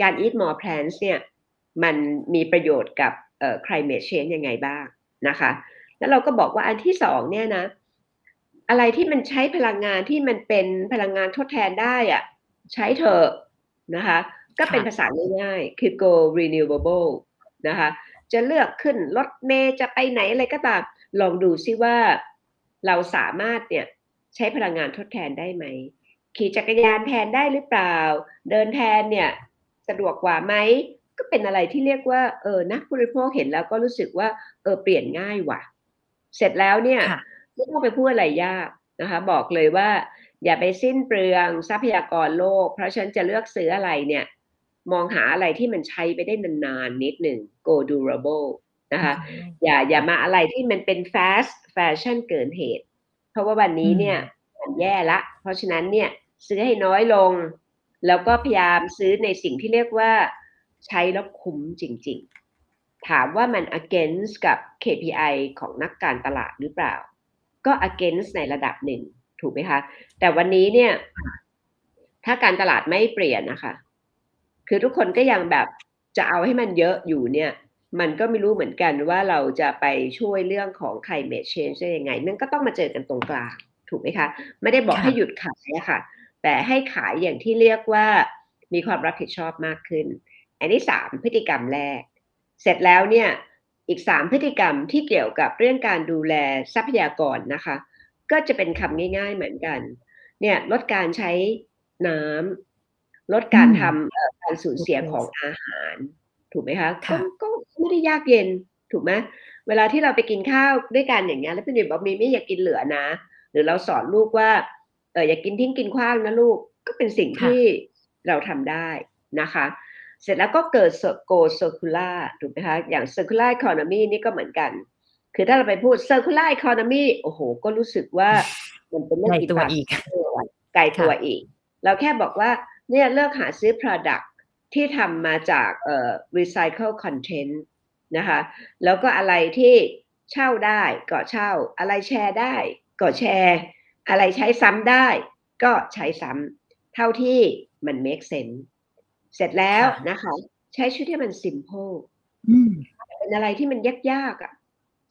การ eat more plants เนี่ย มันมีประโยชน์กับเอ่อ climate change ยังไงบ้างนะคะ แล้วเราก็บอกว่าอันที่สองเนี่ยนะ อะไรที่มันใช้พลังงานที่มันเป็นพลังงานทดแทนได้อะใช้เถอะนะคะ ก็เป็นค่ะภาษาง่ายๆ คือ go renewable นะคะ จะเลือกขึ้นรถเมล์จะไปไหนอะไรก็ตาม ลองดูซิว่าเราสามารถเนี่ยใช้พลังงานทดแทนได้ไหม ขี่จักรยานแทนได้หรือเปล่า เดินแทนเนี่ยสะดวกกว่าไหม ก็เป็นอะไรที่เรียกว่าเออนักบริโภคเห็นแล้วก็รู้สึกว่าเออเปลี่ยนง่ายว่ะ เสร็จแล้วเนี่ยค่ะไม่ต้องไปพูดอะไรยากนะคะบอกเลยว่า อย่าไปสิ้นเปลืองทรัพยากรโลก เพราะฉะนันจะเลือกซื้ออะไรเนี่ย มองหาอะไรที่มันใช้ไปได้นานๆนิดหนึ่ง go durable นะคะอย่าอย่ามาอะไรที่มันเป็น fast fashion เกินเหตุ เพราะว่าวันนี้เนี่ยมันแย่ละ เพราะฉะนั้นเนี่ยซื้อให้น้อยลง แล้วก็พยายามซื้อในสิ่งที่เรียกว่าใช้แล้วคุ้มจริงๆ ถามว่ามัน against กับ KPI ของนักการตลาดหรือเปล่า ก็ against ในระดับหนึ่ง ถูกไหมคะ แต่วันนี้เนี่ย ถ้าการตลาดไม่เปลี่ยนนะคะ คือทุกคนก็ยังแบบจะเอาให้มันเยอะอยู่เนี่ย มันก็ไม่รู้เหมือนกันว่าเราจะไปช่วยเรื่องของ climate change ได้ยังไงมันก็ต้องมาเจอกันตรงกลาง ถูกไหมคะ ไม่ได้บอกค่ะให้หยุดขายอะค่ะ แต่ให้ขายอย่างที่เรียกว่ามีความรับผิดชอบมากขึ้น อันนี้สามพฤติกรรมแรก เสร็จแล้วเนี่ยอีกสามพฤติกรรมที่เกี่ยวกับเรื่องการดูแลทรัพยากรนะคะ ก็จะเป็นคำง่าย ๆเหมือนกัน เนี่ยลดการใช้น้ำ ลดการอืมทำเอ่อการสูญเสียโอเคของอาหาร ถูกไหมคะก็ค่ะก็ไม่ได้ยากเย็นถูกไหมเวลาที่เราไปกินข้าวด้วยกันอย่างเงี้ยแล้วพี่หนุ่ยบอกมีไม่อยากกินเหลือนะ หรือเราสอนลูกว่าเอออย่ากินทิ้งกินขว้างนะลูกก็เป็นสิ่งค่ะที่เราทำได้นะคะ เสร็จแล้วก็เกิดโกเซอร์คูล่าถูกไหมคะอย่าง circular economy นี่ก็เหมือนกัน คือถ้าเราไปพูด circular economy โอ้โห ก็รู้สึกว่ามันเป็นเรื่องใหญ่ตัวปากอีกตัวไกลตัวอีก เราแค่บอกว่า เนี่ยเลิกหาซื้อ product ที่ทำมาจากเอ่อ recycle content นะคะ แล้วก็อะไรที่เช่าได้ก็เช่า อะไรแชร์ได้ก็แชร์ อะไรใช้ซ้ำได้ ก็ใช้ซ้ำเท่าที่มัน make sense เสร็จแล้วค่ะนะคะ ใช้ชีวิตให้มัน simple อืมเป็นอะไรที่มันยากๆอะ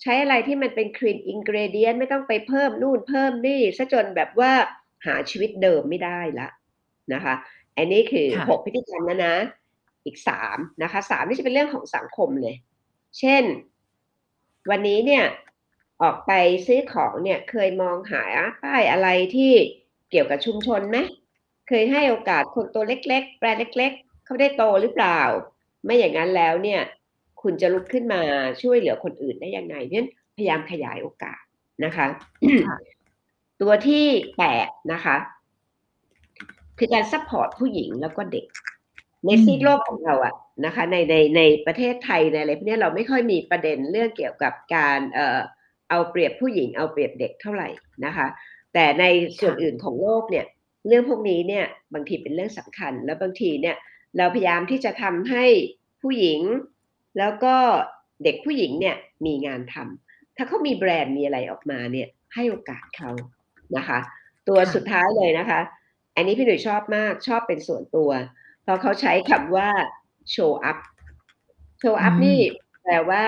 ใช้อะไรที่มันเป็น clean ingredient ไม่ต้องไปเพิ่มนู่นเพิ่มนี่ซะจนแบบว่าหาชีวิตเดิมไม่ได้ละนะคะ อันนี้คือค่ะหกพฤติกรรมนะนะ อีกสามนะคะสามนี่จะเป็นเรื่องของสังคมเลย เช่น วันนี้เนี่ยออกไปซื้อของเนี่ยเคยมองหาป้ายอะไรที่เกี่ยวกับชุมชนไหมเคยให้โอกาสคนตัวเล็ก ๆ แบรนด์เล็ก ๆ เขาได้โตหรือเปล่า ไม่อย่างนั้นแล้วเนี่ย คุณจะลุกขึ้นมาช่วยเหลือคนอื่นได้ยังไงเพราะฉะนั้นพยายามขยายโอกาสนะคะค่ะตัวที่แปดนะคะ คือการ support ผู้หญิงแล้วก็เด็ก ในอืมซีกโลกของเราอะนะคะ ในในในประเทศไทยในอะไรพวกเนี้ยเราไม่ค่อยมีประเด็นเรื่องเกี่ยวกับการเอ่อเอาเปรียบผู้หญิงเอาเปรียบเด็กเท่าไหร่นะคะ แต่ในส่วนอื่นของโลกเนี่ย เรื่องพวกนี้เนี่ยบางทีเป็นเรื่องสำคัญ แล้วบางทีเนี่ย เราพยายามที่จะทำให้ผู้หญิง แล้วก็เด็กผู้หญิงเนี่ยมีงานทำถ้าเขามีแบรนด์มีอะไรออกมาเนี่ยให้โอกาสเขานะคะ ตัวค่ะสุดท้ายเลยนะคะ อันนี้พี่หนุ่ยชอบมากชอบเป็นส่วนตัว เพราะเขาใช้คำว่า show up show up อืมนี่แปลว่า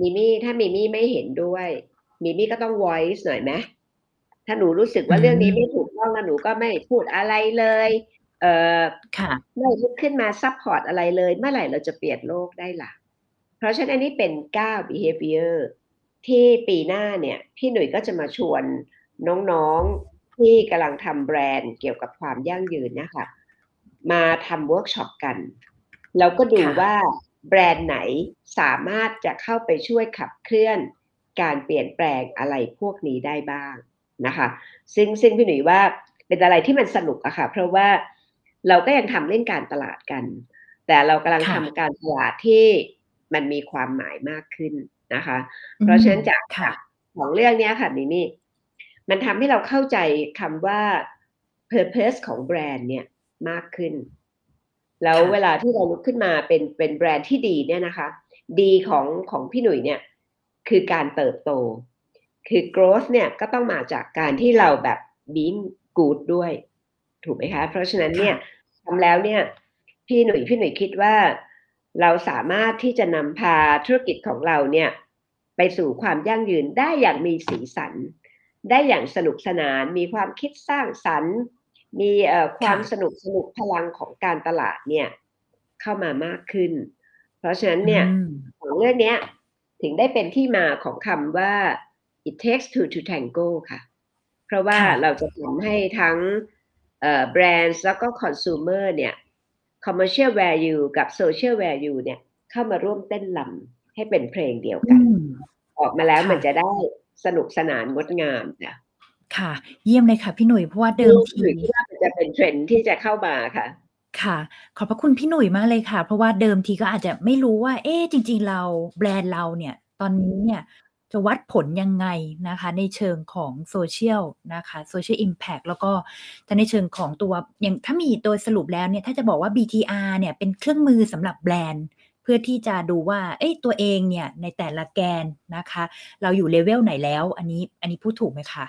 มิมี่ถ้ามิมี่ไม่เห็นด้วยมิมี่ก็ต้อง voice หน่อยไหมถ้าหนูรู้สึกว่าเรื่องนี้ไม่ถูกต้องแล้วหนูก็ไม่พูดอะไรเลย เอ่อค่ะไม่ลุกขึ้นมา support อะไรเลย เมื่อไหร่เราจะเปลี่ยนโลกได้ล่ะ เพราะฉะนั้นอันนี้เป็น9 behavior ที่ปีหน้าเนี่ย พี่หนุ่ยก็จะมาชวนน้องๆ ที่กำลังทำแบรนด์เกี่ยวกับความยั่งยืนเนะคะมาทำเวิร์กช็อปกัน แล้วก็ดูค่ะว่าแบรนด์ไหนสามารถจะเข้าไปช่วยขับเคลื่อนการเปลี่ยนแปลงอะไรพวกนี้ได้บ้างนะคะ ซึ่งซึ่งพี่หนุ่ยว่าเป็นอะไรที่มันสนุกอะค่ะ เพราะว่าเราก็ยังทำเล่นการตลาดกัน แต่เรากำลังค่ะทำการตลาดที่มันมีความหมายมากขึ้นนะคะ เพราะฉะนั้นจากค่ะของเรื่องเนี้ยค่ะมิมี่ มันทำให้เราเข้าใจคำว่า purpose ของแบรนด์เนี่ยมากขึ้น แล้วค่ะเวลาที่เราลุกขึ้นมาเป็นเป็นแบรนด์ที่ดีเนี่ยนะคะ ดีของของพี่หนุ่ยเนี่ยคือการเติบโต คือ growth เนี่ยก็ต้องมาจากการที่เราแบบ being good ด้วย ถูกไหมคะ เพราะฉะนั้นเนี่ยทำแล้วเนี่ยพี่หนุ่ยพี่หนุ่ยคิดว่าเราสามารถที่จะนำพาธุรกิจของเราเนี่ย ไปสู่ความยั่งยืนได้อย่างมีสีสัน ได้อย่างสนุกสนาน มีความคิดสร้างสรรค์ มีความสนุกสนุกพลังของการตลาดเนี่ยเข้ามามากขึ้น เพราะฉะนั้นเนี่ยของเรื่องนี้ถึงได้เป็นที่มาของคำว่า it takes two to tango ค่ะ เพราะว่าเราจะทำให้ทั้งแบรนด์แล้วก็คอน sumer เนี่ย commercial value กับ social value เนี่ยเข้ามาร่วมเต้นลำให้เป็นเพลงเดียวกัน ออกมาแล้วมันจะได้ สนุกสนานงดงามค่ะค่ะ เยี่ยมเลยค่ะพี่หนุ่ยเพราะว่าเดิมทีว่าจะเป็นเทรนที่จะเข้ามาค่ะค่ะ ขอบพระคุณพี่หนุ่ยมากเลยค่ะ เพราะว่าเดิมทีก็อาจจะไม่รู้ว่า เอ๊จริง ๆ เราแบรนด์เราเนี่ย ตอนนี้เนี่ยจะวัดผลยังไงนะคะ ในเชิงของโซเชียลนะคะ social impact แล้วก็ถ้าในเชิงของตัวอย่างถ้ามีโดยสรุปแล้วเนี่ย ถ้าจะบอกว่า BTR เนี่ยเป็นเครื่องมือสำหรับแบรนด์ เพื่อที่จะดูว่าเอ้ยตัวเองเนี่ยในแต่ละแกนนะคะ เราอยู่เลเวลไหนแล้ว อันนี้อันนี้พูดถูกไหมคะ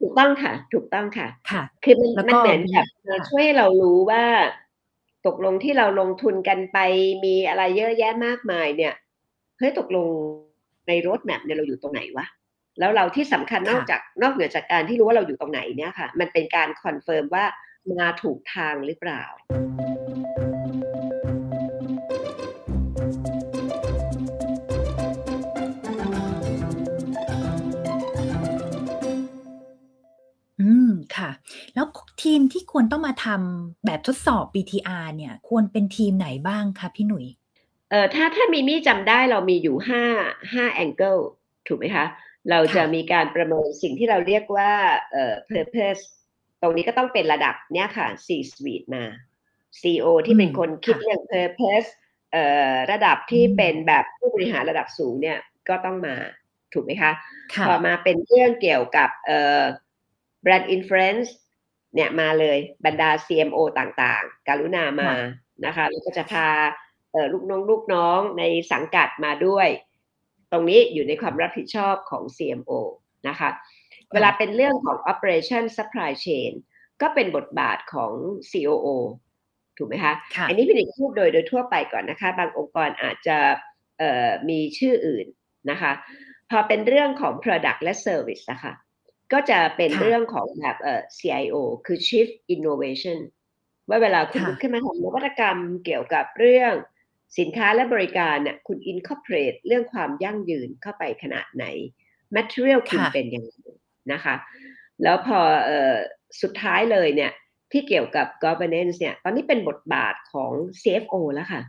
ถูกต้องค่ะ ถูกต้องค่ะ ค่ะ คือมันมันเหมือนแบบช่วยให้เรารู้ว่าตกลงที่เราลงทุนกันไปมีอะไรเยอะแยะมากมายเนี่ยเฮ้ยตกลงใน roadmap เนี่ยเราอยู่ตรงไหนวะแล้วเราที่สำคัญนอกจากนอกเหนือจากการที่รู้ว่าเราอยู่ตรงไหนเนี่ยค่ะ มันเป็นการ confirm ว่ามาถูกทางหรือเปล่า ค่ะ แล้วทีมที่ควรต้องมาทำแบบทดสอบ BTR เนี่ย ควรเป็นทีมไหนบ้างคะพี่หนุ่ยเอ่อถ้าถ้ามีมี่จำได้เรามีอยู่ห้าห้าแองเกิลถูกไหมคะ เราจะมีการประเมินสิ่งที่เราเรียกว่าเอ่อ purpose ตรงนี้ก็ต้องเป็นระดับเนี้ยค่ะ C suite มา CEO ที่เป็นคนคิดเรื่อง purpose เอ่อระดับที่เป็นแบบผู้บริหารระดับสูงเนี่ยก็ต้องมาถูกไหมคะพอมาเป็นเรื่องเกี่ยวกับเอ่อ brand influence เนี่ยมาเลยบรรดา CMO ต่างๆ การุณามานะคะแล้วก็จะพาลูกน้องลูกน้องในสังกัดมาด้วย ตรงนี้อยู่ในความรับผิดชอบของ CMO นะคะเวลาเป็นเรื่องของ operation supply chain ก็เป็นบทบาทของ COO ถูกไหมคะอันนี้พี่หนิงพูดโดยโดยทั่วไปก่อนนะคะ บางองค์กรอาจจะมีชื่ออื่นนะคะ พอเป็นเรื่องของ product และ service นะคะ ก็จะเป็นเรื่องของแบบเอ่อ CIO คือ Chief Innovation ว่าเวลาคุณขึ้นมาทำนวัตกรรมเกี่ยวกับเรื่องสินค้าและบริการเนี่ยคุณ incorporate เรื่องความยั่งยืนเข้าไปขนาดไหน material คุณเป็นยังไงนะคะ แล้วพอออสุดท้ายเลยเนี่ยที่เกี่ยวกับ governance เนี่ยตอนนี้เป็นบทบาทของ CFO แล้วค่ะ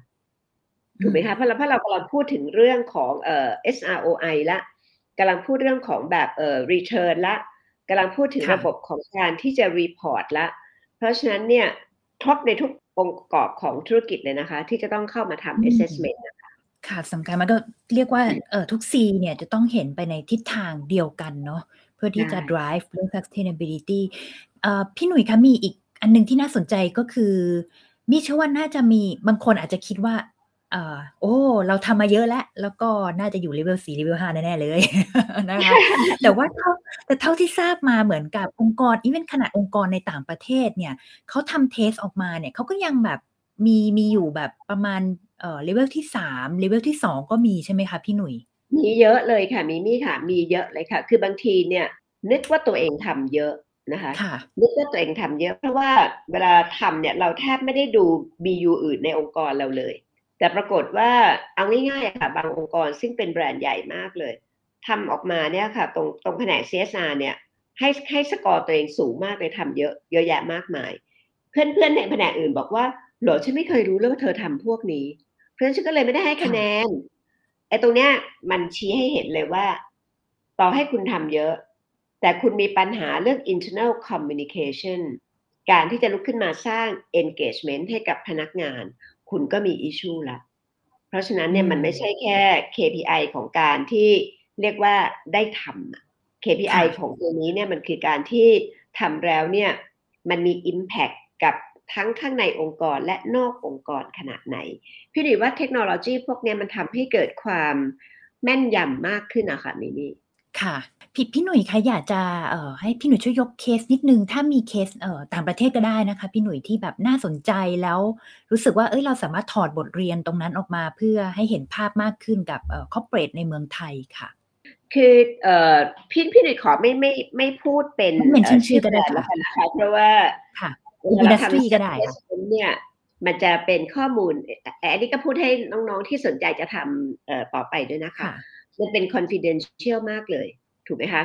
ถูกไหมคะเพราะเราเพราะเรากำลังพูดถึงเรื่องของเอ่อ SROI ละ กำลังพูดเรื่องของแบบเอ่อ return ละกำลังพูดถึงระบบของการที่จะ report ละ เพราะฉะนั้นเนี่ยครบในทุกองค์ประกอบของธุรกิจเลยนะคะ ที่จะต้องเข้ามาทำ assessment นะคะค่ะสำคัญมันก็เรียกว่าเออทุก C เนี่ยจะต้องเห็นไปในทิศทางเดียวกันเนาะเพื่อที่จะ drive เรื่อง sustainability เอ่อพี่หนุ่ยคะมีอีกอันนึงที่น่าสนใจก็คือ มีเชื่อว่าน่าจะมีบางคนอาจจะคิดว่า อ่าโอ้ เราทำมาเยอะแล้ว แล้วก็น่าจะอยู่เลเวลสี่เลเวลห้าแน่ ๆ เลยนะคะแต่ว่าเท่าแต่เท่าที่ทราบมาเหมือนกับองค์กร even ขนาดองค์กรในต่างประเทศเนี่ยเขาทำ test ออกมาเนี่ยเขาก็ยังแบบมีมีอยู่แบบประมาณเอ่อเลเวลที่สามเลเวลที่สองก็มีใช่ไหมคะพี่หนุ่ย มีเยอะเลยค่ะ มีมีค่ะ มีเยอะเลยค่ะ คือบางทีเนี่ย นึกว่าตัวเองทำเยอะนะคะนึกว่าตัวเองทำเยอะ เพราะว่าเวลาทำเนี่ยเราแทบไม่ได้ดู BU อื่นในองค์กรเราเลย แต่ปรากฏว่าเอาง่ายๆค่ะบางองค์กรซึ่งเป็นแบรนด์ใหญ่มากเลยทำออกมาเนี่ยค่ะ ตรงตรงแผนก CSR เนี่ยให้ให้สกอร์ตัวเองสูงมากเลยทำเยอะเยอะแยะมากมาย เพื่อนๆในแผนกอื่นบอกว่าหรอฉันไม่เคยรู้เลยว่าเธอทำพวกนี้ เพราะฉะนั้นฉันก็เลยไม่ได้ให้คะแนนไอ้ตรงเนี้ยมันชี้ให้เห็นเลยว่า ต่อให้คุณทำเยอะ แต่คุณมีปัญหาเรื่อง internal communication การที่จะลุกขึ้นมาสร้าง engagement ให้กับพนักงาน คุณก็มีอิชูละเพราะฉะนั้นเนี่ยมันไม่ใช่แค่ KPI ของการที่เรียกว่าได้ทำ KPI ของตัวนี้เนี่ยมันคือการที่ทำแล้วเนี่ยมันมี Impact กับทั้งข้างในองค์กรและนอกองค์กรขนาดไหน พี่ดีว่าเทคโนโลยีพวกนี้มันทำให้เกิดความแม่นยำมากขึ้นนะคะมิมี่ ค่ะพี่พี่หนุ่ยคะอยากจะเอ่อให้พี่หนุ่ยช่วยยกเคสนิดนึงถ้ามีเคส เอ่อ ต่างประเทศก็ได้นะคะพี่หนุ่ยที่แบบน่าสนใจแล้ว รู้สึกว่าเอ้ย เราสามารถถอดบทเรียนตรงนั้นออกมา เพื่อให้เห็นภาพมากขึ้นกับ เอ่อ คอร์เปรสในเมืองไทยค่ะ คือ เอ่อ พี่ พี่หนุ่ยขอไม่ ไม่ ไม่พูดเป็นไม่เป็นชื่อก็ได้ค่ะนะคะ เพราะว่าค่ะอินดัสทรีก็ได้ค่ะเนี่ย มันจะเป็นข้อมูลอันนี้ก็พูดให้น้องๆที่สนใจจะทำต่อไปด้วยนะคะ มันเป็น confidential มากเลย ถูกไหมคะ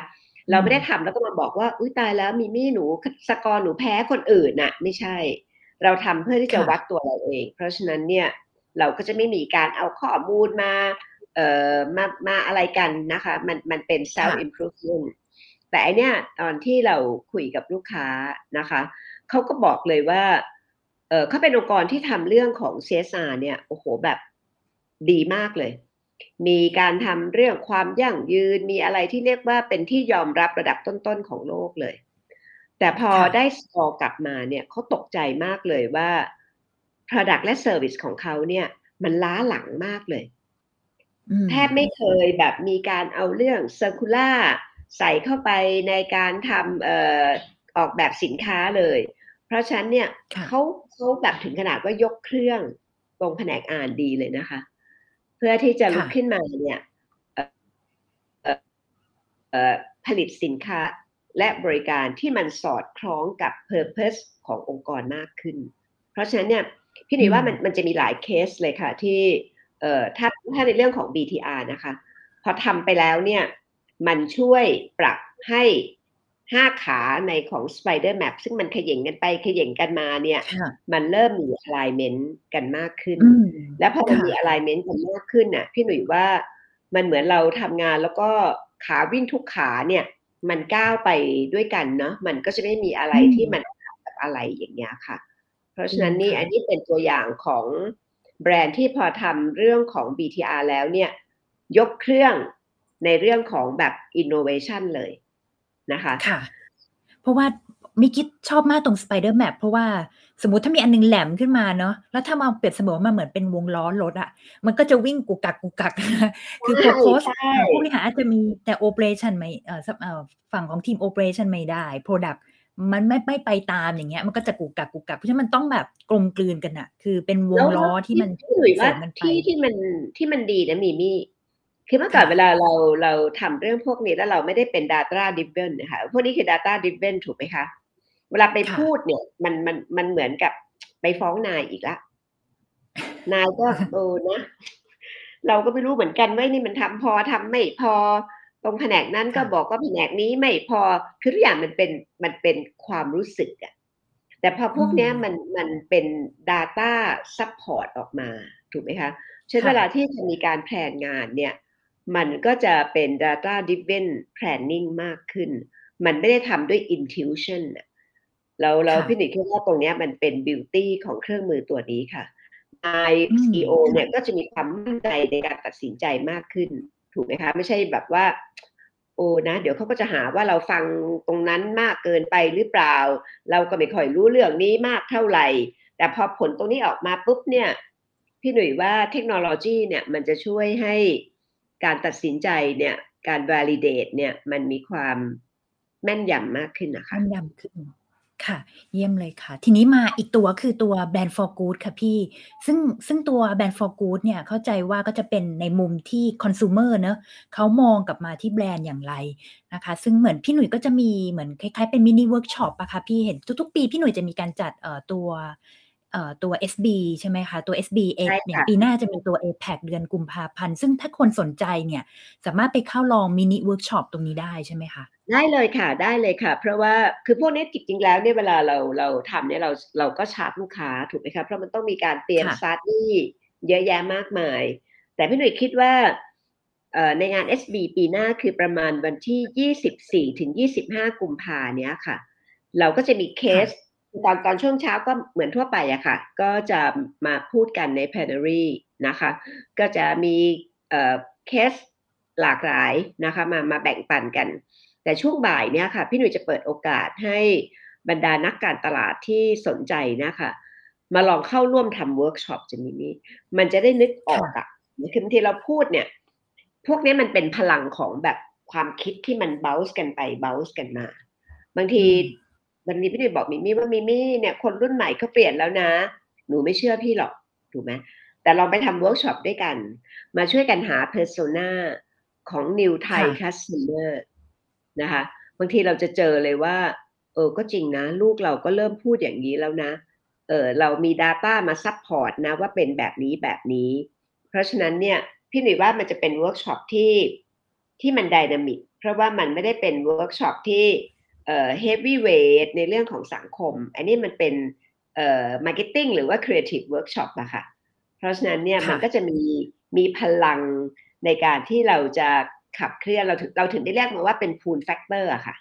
เราไม่ได้ทำแล้วก็มาบอกว่า อุ้ยตายแล้วมีมี่หนูสกอร์หนูแพ้คนอื่นน่ะ ไม่ใช่ เราทำเพื่อที่จะวัดตัวเราเอง เพราะฉะนั้นเนี่ยเราก็จะไม่มีการเอาข้อมูลมาเอ่อมามาอะไรกันนะคะ มันมันเป็น self improvement แต่อันเนี้ยตอนที่เราคุยกับลูกค้านะคะเขาก็บอกเลยว่าเออเขาเป็นองค์กรที่ทำเรื่องของ CSR เนี่ยโอ้โหแบบดีมากเลย มีการทำเรื่องความยั่งยืนมีอะไรที่เรียกว่าเป็นที่ยอมรับระดับต้นๆของโลกเลย แต่พอได้สกอร์กลับมาเนี่ยเขาตกใจมากเลยว่า Product และ Service ของเขาเนี่ย มันล้าหลังมากเลย แทบไม่เคยแบบมีการเอาเรื่อง Circular ใส่เข้าไปในการทำออออกแบบสินค้าเลย เพราะฉะนั้นเนี่ยเขาเขาแบบถึงขนาดว่ายกเครื่องตรงแผนกอ่านดีเลยนะคะ เพื่อที่จะลุกขึ้นมาเนี่ยผลิตสินค้าและบริการที่มันสอดคล้องกับ Purpose ขององค์กรมากขึ้น เพราะฉะนั้นเนี่ยพี่หนีว่ามันมันจะมีหลายเคสเลยค่ะที่เอ่อถ้าถ้าในเรื่องของ BTR นะคะ พอทำไปแล้วเนี่ยมันช่วยปรับให้ ห้าขาในของ Spider Map ซึ่งมันขย่งกันไปขย่งกันมาเนี่ย มันเริ่มมี alignment กันมากขึ้น แล้วพอมันมี alignment กันมากขึ้นน่ะ พี่หนุ่ยว่ามันเหมือนเราทำงานแล้วก็ขาวิ่งทุกขาเนี่ย มันก้าวไปด้วยกันเนาะมันก็จะไม่มีอะไรที่มันกับอะไรอย่างเงี้ยค่ะ เพราะฉะนั้นนี่อันนี้เป็นตัวอย่างของแบรนด์ที่พอทำเรื่องของ BTR แล้วเนี่ย ยกเครื่องในเรื่องของแบบ innovation เลย นะคะค่ะ เพราะว่ามิมี่ชอบมากตรง spider map เพราะว่าสมมติถ้ามีอันนึงแหลมขึ้นมาเนาะแล้วถ้ามาเปรียบเสมอมาเหมือนเป็นวงล้อรถอะมันก็จะวิ่งกุกกักกุกกัก คือโค้ชผู้บริหารอาจจะมีแต่ operation ไม่เอ่อฝั่งของทีม operation ไม่ได้ product มันไม่ไม่ไปตามอย่างเงี้ย มันก็จะกุกกักกุกกักเพราะฉะนั้นมันต้องแบบกลมกลืนกันอะคือเป็นวงล้อที่มันเสริมมันไปที่ที่มันที่มันดีนะมีมี่ คือเมื่อก่อนเวลาเราเราทำเรื่องพวกนี้แล้วเราไม่ได้เป็น Data Driven นะคะพวกนี้คือ Data Driven ถูกไหมคะ เวลาไปพูดเนี่ย มันมันมันเหมือนกับไปฟ้องนายอีกละ นายก็เออนะ เราก็ไม่รู้เหมือนกันว่านี่มันทำพอทำไม่พอ ตรงแผนกนั้นก็บอกว่าแผนกนี้ไม่พอ คือทุกอย่างมันเป็นมันเป็นความรู้สึกอะแต่พอพวกนี้มันมันเป็น Data Support ออกมา ถูกไหมคะ เช่นเวลาที่จะมีการแผนงานเนี่ย มันก็จะเป็น data driven planning มากขึ้น มันไม่ได้ทำด้วย intuition เราเราพี่หนิคิดว่าตรงนี้มันเป็น beauty ของเครื่องมือตัวนี้ค่ะนาย CEO เนี่ยก็จะมีความมั่นใจในการตัดสินใจมากขึ้น ถูกไหมคะ ไม่ใช่แบบว่า โอ้นะ เดี๋ยวเขาก็จะหาว่าเราฟังตรงนั้นมากเกินไปหรือเปล่า เราก็ไม่ค่อยรู้เรื่องนี้มากเท่าไหร่ แต่พอผลตรงนี้ออกมาปุ๊บเนี่ย พี่หนุ่ยว่าเทคโนโลยีเนี่ยมันจะช่วยให้ การตัดสินใจเนี่ย การ validate เนี่ย มันมีความแม่นยำมากขึ้นนะคะแม่นยำขึ้นค่ะ เยี่ยมเลยค่ะ ทีนี้มาอีกตัวคือตัว Brand for Good ค่ะพี่ ซึ่งซึ่งตัว Brand for Good เนี่ย เข้าใจว่าก็จะเป็นในมุมที่ consumer เนอะเขามองกลับมาที่แบรนด์อย่างไรนะคะ ซึ่งเหมือนพี่หนุ่ยก็จะมีเหมือนคล้ายๆเป็น mini workshop อะค่ะพี่เห็นทุกๆ ปีพี่หนุ่ยจะมีการจัดเอ่อตัว ตัว SB ใช่ไหมคะ ตัว SB เองเนี่ยปีหน้าจะมีตัว APEC เดือนกุมภาพันธ์ ซึ่งถ้าคนสนใจเนี่ยสามารถไปเข้าลอง mini workshop ตรงนี้ได้ใช่ไหมคะ ได้เลยค่ะได้เลยค่ะ เพราะว่าคือพวกนี้จริงๆแล้วเนี่ยเวลาเราเราทำเนี่ยเราเราก็ชาร์จลูกค้าถูกไหมคะ เพราะมันต้องมีการเตรียมซัดนี่เยอะแยะมากมาย แต่พี่หนุ่ยคิดว่าในงาน SB ปีหน้าคือประมาณวันที่ 24ถึง25 กุมภาเนี้ยค่ะ เราก็จะมีเคส ตอนตอนช่วงเช้าก็เหมือนทั่วไปอะค่ะ ก็จะมาพูดกันใน plenary นะคะ ก็จะมีเคสหลากหลายนะคะมามาแบ่งปันกัน แต่ช่วงบ่ายเนี่ยค่ะ พี่หนุ่ยจะเปิดโอกาสให้บรรดานักการตลาดที่สนใจนะคะมาลองเข้าร่วมทำเวิร์กช็อปจะมีนี้ มันจะได้นึกออกอะคือบางทีเราพูดเนี่ย พวกนี้มันเป็นพลังของแบบความคิดที่มัน blend กันไป blend กันมา บางที วันนี้พี่หนุ่ยบอกมิมี่ว่ามิมี่เนี่ยคนรุ่นใหม่เขาเปลี่ยนแล้วนะ หนูไม่เชื่อพี่หรอกถูกไหมแต่ลองไปทำเวิร์กช็อปด้วยกัน มาช่วยกันหา persona ของ New Thai Customer นะคะบางทีเราจะเจอเลยว่า เออก็จริงนะ ลูกเราก็เริ่มพูดอย่างนี้แล้วนะเออเรามี Data มา support นะว่าเป็นแบบนี้แบบนี้ เพราะฉะนั้นเนี่ยพี่หนุ่ยว่ามันจะเป็นเวิร์กช็อปที่ที่มัน dynamic เพราะว่ามันไม่ได้เป็นเวิร์กช็อปที่ เอ่อ heavyweight ในเรื่องของสังคม อันนี้มันเป็นเอ่อ marketing หรือว่า creative workshop อะค่ะ เพราะฉะนั้นเนี่ยมันก็จะมีมีพลังในการที่เราจะขับเคลื่อนเราถึงเราถึงได้เรียกมันว่าเป็น pull factor อะค่ะ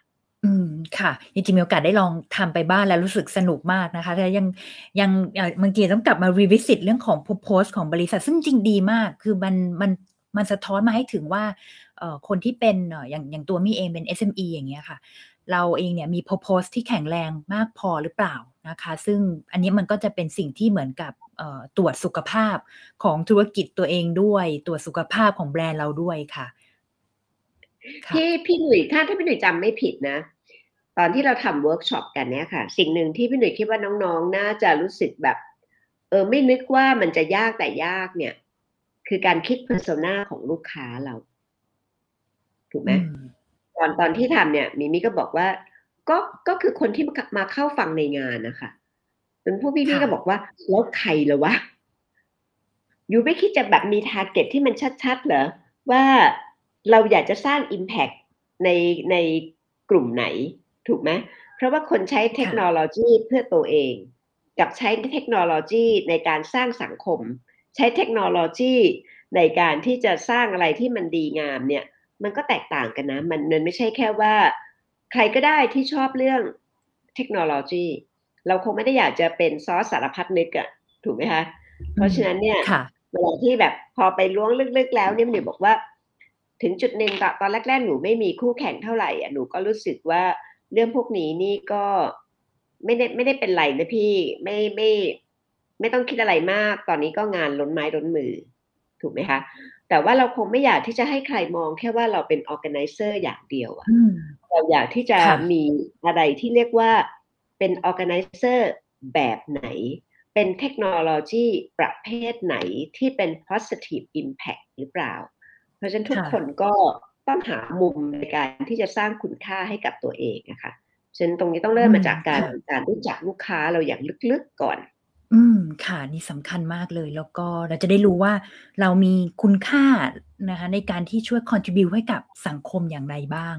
อืมค่ะจริงๆมีโอกาสได้ลองทำไปบ้างแล้วรู้สึกสนุกมากนะคะแต่ยังยังบางทีต้องกลับมา revisit เรื่องของ purpose ของบริษัท ซึ่งจริงดีมาก คือมันมันมันสะท้อนมาให้ถึงว่าเอ่อคนที่เป็นเอ่ออย่างอย่างตัวมิมี่เองเป็น SME อย่างเงี้ยค่ะ เราเองเนี่ยมี purpose ที่แข็งแรงมากพอหรือเปล่านะคะ ซึ่งอันนี้มันก็จะเป็นสิ่งที่เหมือนกับตรวจสุขภาพของธุรกิจตัวเองด้วยตรวจสุขภาพของแบรนด์เราด้วยค่ะที่พี่หนุ่ยถ้าถ้าพี่หนุ่ยจำไม่ผิดนะ ตอนที่เราทำเวิร์กช็อปกันเนี่ยค่ะ สิ่งหนึ่งที่พี่หนุ่ยคิดว่าน้องๆ น่าจะรู้สึกแบบ เออไม่นึกว่ามันจะยากแต่ยากเนี่ย คือการคิด persona ของลูกค้าเรา ถูกไหม ตอนตอนที่ทำเนี่ยมิมี่ก็บอกว่า ก็ก็คือคนที่มาเข้าฟังในงานนะคะจนพวกพี่ๆก็บอกว่าแล้วใครเหรอวะ you ไม่คิดจะแบบมี target ที่มันชัดๆเหรอว่าเราอยากจะสร้าง Impact ในในกลุ่มไหนถูกไหมเพราะว่าคนใช้เทคโนโลยีเพื่อตัวเอง กับใช้เทคโนโลยีในการสร้างสังคม ใช้เทคโนโลยีในการที่จะสร้างอะไรที่มันดีงามเนี่ย มันก็แตกต่างกันนะ มันมันไม่ใช่แค่ว่า ใครก็ได้ที่ชอบเรื่องเทคโนโลยี เราคงไม่ได้อยากจะเป็นซอสสารพัดนึกอะถูกไหมคะเพราะฉะนั้นเนี่ยเวลาที่แบบพอไปล้วงลึกๆแล้วเนี่ยมันบอกว่า ถึงจุดหนึ่งตอนแรกๆหนูไม่มีคู่แข่งเท่าไหร่อะหนูก็รู้สึกว่าเรื่องพวกนี้นี่ก็ไม่ได้ไม่ได้เป็นไรนะพี่ไม่ไม่ ไม่ต้องคิดอะไรมาก ตอนนี้ก็งานล้นไม้ล้นมือ ถูกไหมคะ แต่ว่าเราคงไม่อยากที่จะให้ใครมองแค่ว่าเราเป็น organizer อย่างเดียวอะเราอยากที่จะมีอะไรที่เรียกว่าเป็น organizer แบบไหน เป็นเทคโนโลยีประเภทไหนที่เป็น positive impact หรือเปล่า เพราะฉะนั้นทุกคนก็ต้องหามุมในการที่จะสร้างคุณค่าให้กับตัวเองนะคะฉะนั้นตรงนี้ต้องเริ่มมาจากการการรู้จักลูกค้าเราอย่างลึกๆก่อน อืม ค่ะ นี่สำคัญมากเลย แล้วก็เราจะได้รู้ว่า เรามีคุณค่านะคะ ในการที่ช่วย contribue ให้กับสังคมอย่างไรบ้าง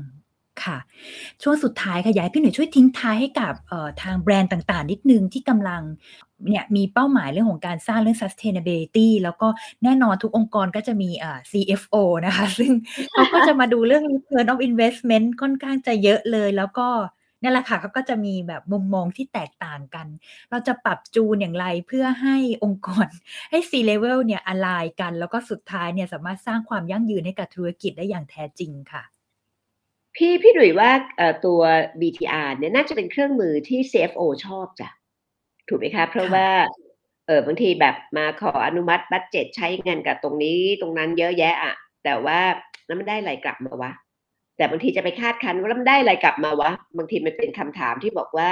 ค่ะ ช่วงสุดท้ายค่ะ อยากให้พี่หนุ่ยช่วยทิ้งท้ายให้กับทางแบรนด์ต่าง ๆ นิดนึงที่กำลัง เนี่ย มีเป้าหมายเรื่องของการสร้างเรื่อง sustainability แล้วก็แน่นอนทุกองค์กรก็จะมี CFO นะคะ ซึ่งเขาก็จะมาดูเรื่อง return of investment ค่อนข้างจะเยอะเลย แล้วก็ นี่แหละค่ะเขาก็จะมีแบบมุมมองที่แตกต่างกัน เราจะปรับจูนอย่างไรเพื่อให้องค์กรให้ C level เนี่ยอลายกัน แล้วก็สุดท้ายเนี่ยสามารถสร้างความยั่งยืนให้กับธุรกิจได้อย่างแท้จริงค่ะ พี่พี่หนุ่ยว่าตัว BTR เนี่ยน่าจะเป็นเครื่องมือที่ CFO ชอบจ้ะถูกไหมคะเพราะว่าเออบางทีแบบมาขออนุมัติบัตเจ็ตใช้เงินกับตรงนี้ตรงนั้นเยอะแยะอะแต่ว่าแล้วมันได้อะไรกลับมาวะ แต่บางทีจะไปคาดคันว่ามันได้อะไรกลับมาวะ บางทีมันเป็นคำถามที่บอกว่า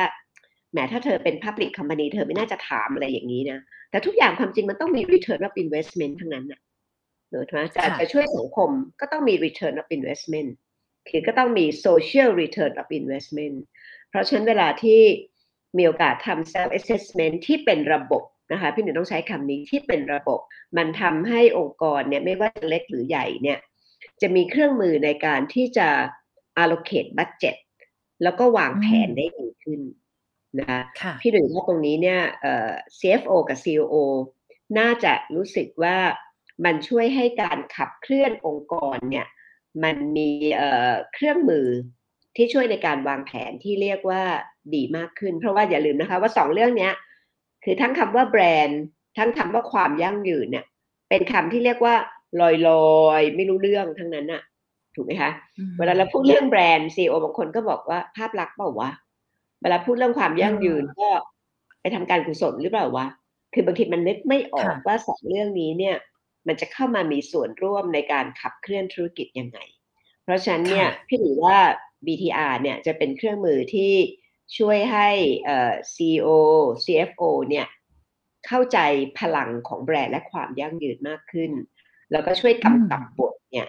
แหมถ้าเธอเป็น Public Company เธอไม่น่าจะถามอะไรอย่างนี้นะ แต่ทุกอย่างความจริงมันต้องมี Return of Investment ทั้งนั้นนะเนอะใช่ไหมจะช่วยสังคมก็ต้องมี Return of Investment คือก็ต้องมี social return of investment เพราะฉะนั้นเวลาที่มีโอกาสทำ self assessment ที่เป็นระบบนะคะพี่หนึ่งต้องใช้คำนี้ที่เป็นระบบ มันทำให้องค์กรเนี่ยไม่ว่าจะเล็กหรือใหญ่เนี่ย จะมีเครื่องมือในการที่จะ allocate budget แล้วก็วางแผนได้ดีขึ้นนะคะพี่หนึ่งว่าตรงนี้เนี่ย CFO กับ COO น่าจะรู้สึกว่ามันช่วยให้การขับเคลื่อนองค์กรเนี่ยมันมีเครื่องมือที่ช่วยในการวางแผนที่เรียกว่าดีมากขึ้น เพราะว่าอย่าลืมนะคะว่าสองเรื่องนี้คือทั้งคำว่าแบรนด์ ทั้งคำว่าความยั่งยืนเนี่ยเป็นคำที่เรียกว่า ลอยลอยไม่รู้เรื่องทั้งนั้นน่ะถูกไหมคะเวลาเราพูดเรื่องแบรนด์ซีโอบางคนก็บอกว่าภาพลักษณ์เปล่าวะเวลาพูดเรื่องความยั่งยืนก็ไปทำการกุศลหรือเปล่าวะคือบางทีมันนึกไม่ออกว่าสองเรื่องนี้เนี่ย มันจะเข้ามามีส่วนร่วมในการขับเคลื่อนธุรกิจยังไง เพราะฉะนั้นเนี่ยพี่ถือว่า BTR เนี่ยจะเป็นเครื่องมือที่ช่วยให้ CEO CFO เนี่ยเข้าใจพลังของแบรนด์และความยั่งยืนมากขึ้น แล้วก็ช่วยกำกับบทเนี่ย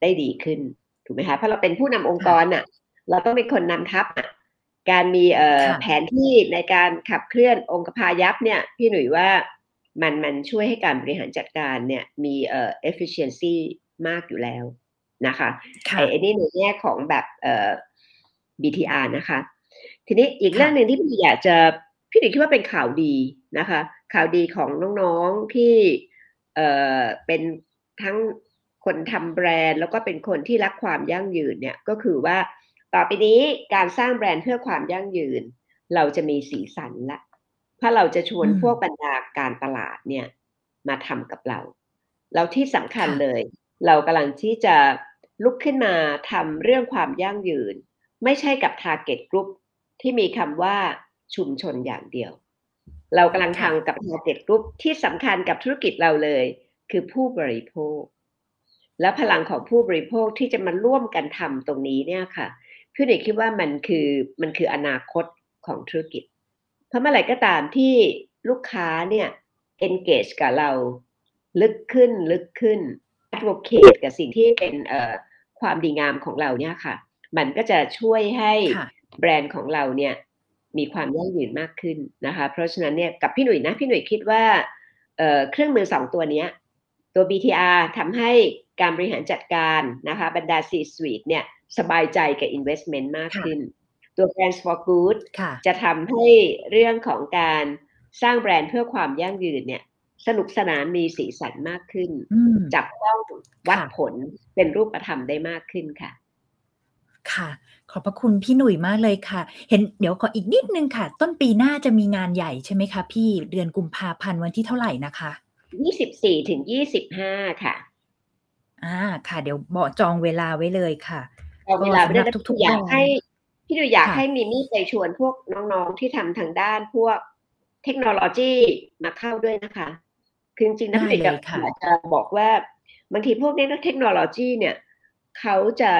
ได้ดีขึ้นถูกไหมคะเพราะเราเป็นผู้นำองค์กรน่ะ เราต้องเป็นคนนำทัพอะการมีแผนที่ในการขับเคลื่อนองค์พายัพเนี่ย พี่หนุ่ยว่ามันมันช่วยให้การบริหารจัดการเนี่ยมีเอ่อ efficiency มากอยู่แล้วนะคะไอ้นี่ในแง่ของแบบเอ่อ BTR นะคะ ทีนี้อีกเรื่องหนึ่งที่พี่อยากจะพี่หนุ่ยคิดว่าเป็นข่าวดีนะคะ ข่าวดีของน้องๆที่เอ่อเป็น ทั้งคนทำแบรนด์ แล้วก็เป็นคนที่รักความยั่งยืนเนี่ยก็คือว่าต่อไปนี้การสร้างแบรนด์เพื่อความยั่งยืน เราจะมีสีสันละเพราะเราจะชวนพวกบรรดาการตลาดเนี่ยมาทำกับเรา เราที่สำคัญเลย เรากำลังที่จะลุกขึ้นมาทำเรื่องความยั่งยืน ไม่ใช่กับ Target Group ที่มีคำว่าชุมชนอย่างเดียว เรากำลังทำกับ Target Group ที่สำคัญกับธุรกิจเราเลย คือผู้บริโภค และพลังของผู้บริโภคที่จะมาร่วมกันทำตรงนี้เนี่ยค่ะพี่เด็กคิดว่ามันคือมันคืออนาคตของธุรกิจ เพราะเมื่อไหร่ก็ตามที่ลูกค้าเนี่ย engage กับเราลึกขึ้นลึกขึ้น advocate กับสิ่งที่เป็นความดีงามของเราเนี่ยค่ะ มันก็จะช่วยให้แบรนด์ของเราเนี่ยมีความยั่งยืนมากขึ้นนะคะ เพราะฉะนั้นเนี่ยกับพี่หนุ่ยนะพี่หนุ่ยคิดว่าเครื่องมือสองตัวนี้ ตัว BTR ทำให้การบริหารจัดการนะคะบรรดา C-suite เนี่ยสบายใจกับ investment มากขึ้น ตัว Brands for Good จะทำให้เรื่องของการสร้างแบรนด์เพื่อความยั่งยืนเนี่ยสนุกสนานมีสีสันมากขึ้น จับต้องวัดผลเป็นรูปธรรมได้มากขึ้นค่ะ ค่ะ ขอบพระคุณพี่หนุ่ยมากเลยค่ะ เห็นเดี๋ยวขออีกนิดนึงค่ะ ต้นปีหน้าจะมีงานใหญ่ใช่ไหมคะพี่เดือนกุมภาพันธ์วันที่เท่าไหร่นะคะ ยี่สิบสี่ถึงยี่สิบห้าค่ะ อ่าค่ะ เดี๋ยวบอกจองเวลาไว้เลยค่ะเอาเวลาไม่ได้ทุกๆอยากให้พี่ดูอยากให้มิมี่ไปชวนพวกน้องๆที่ทำทางด้านพวกเทคโนโลยีมาเข้าด้วยนะคะ คือจริงๆนะพี่อยากจะบอกว่าบางทีพวกนี้นักเทคโนโลยีเนี่ยเขาจะ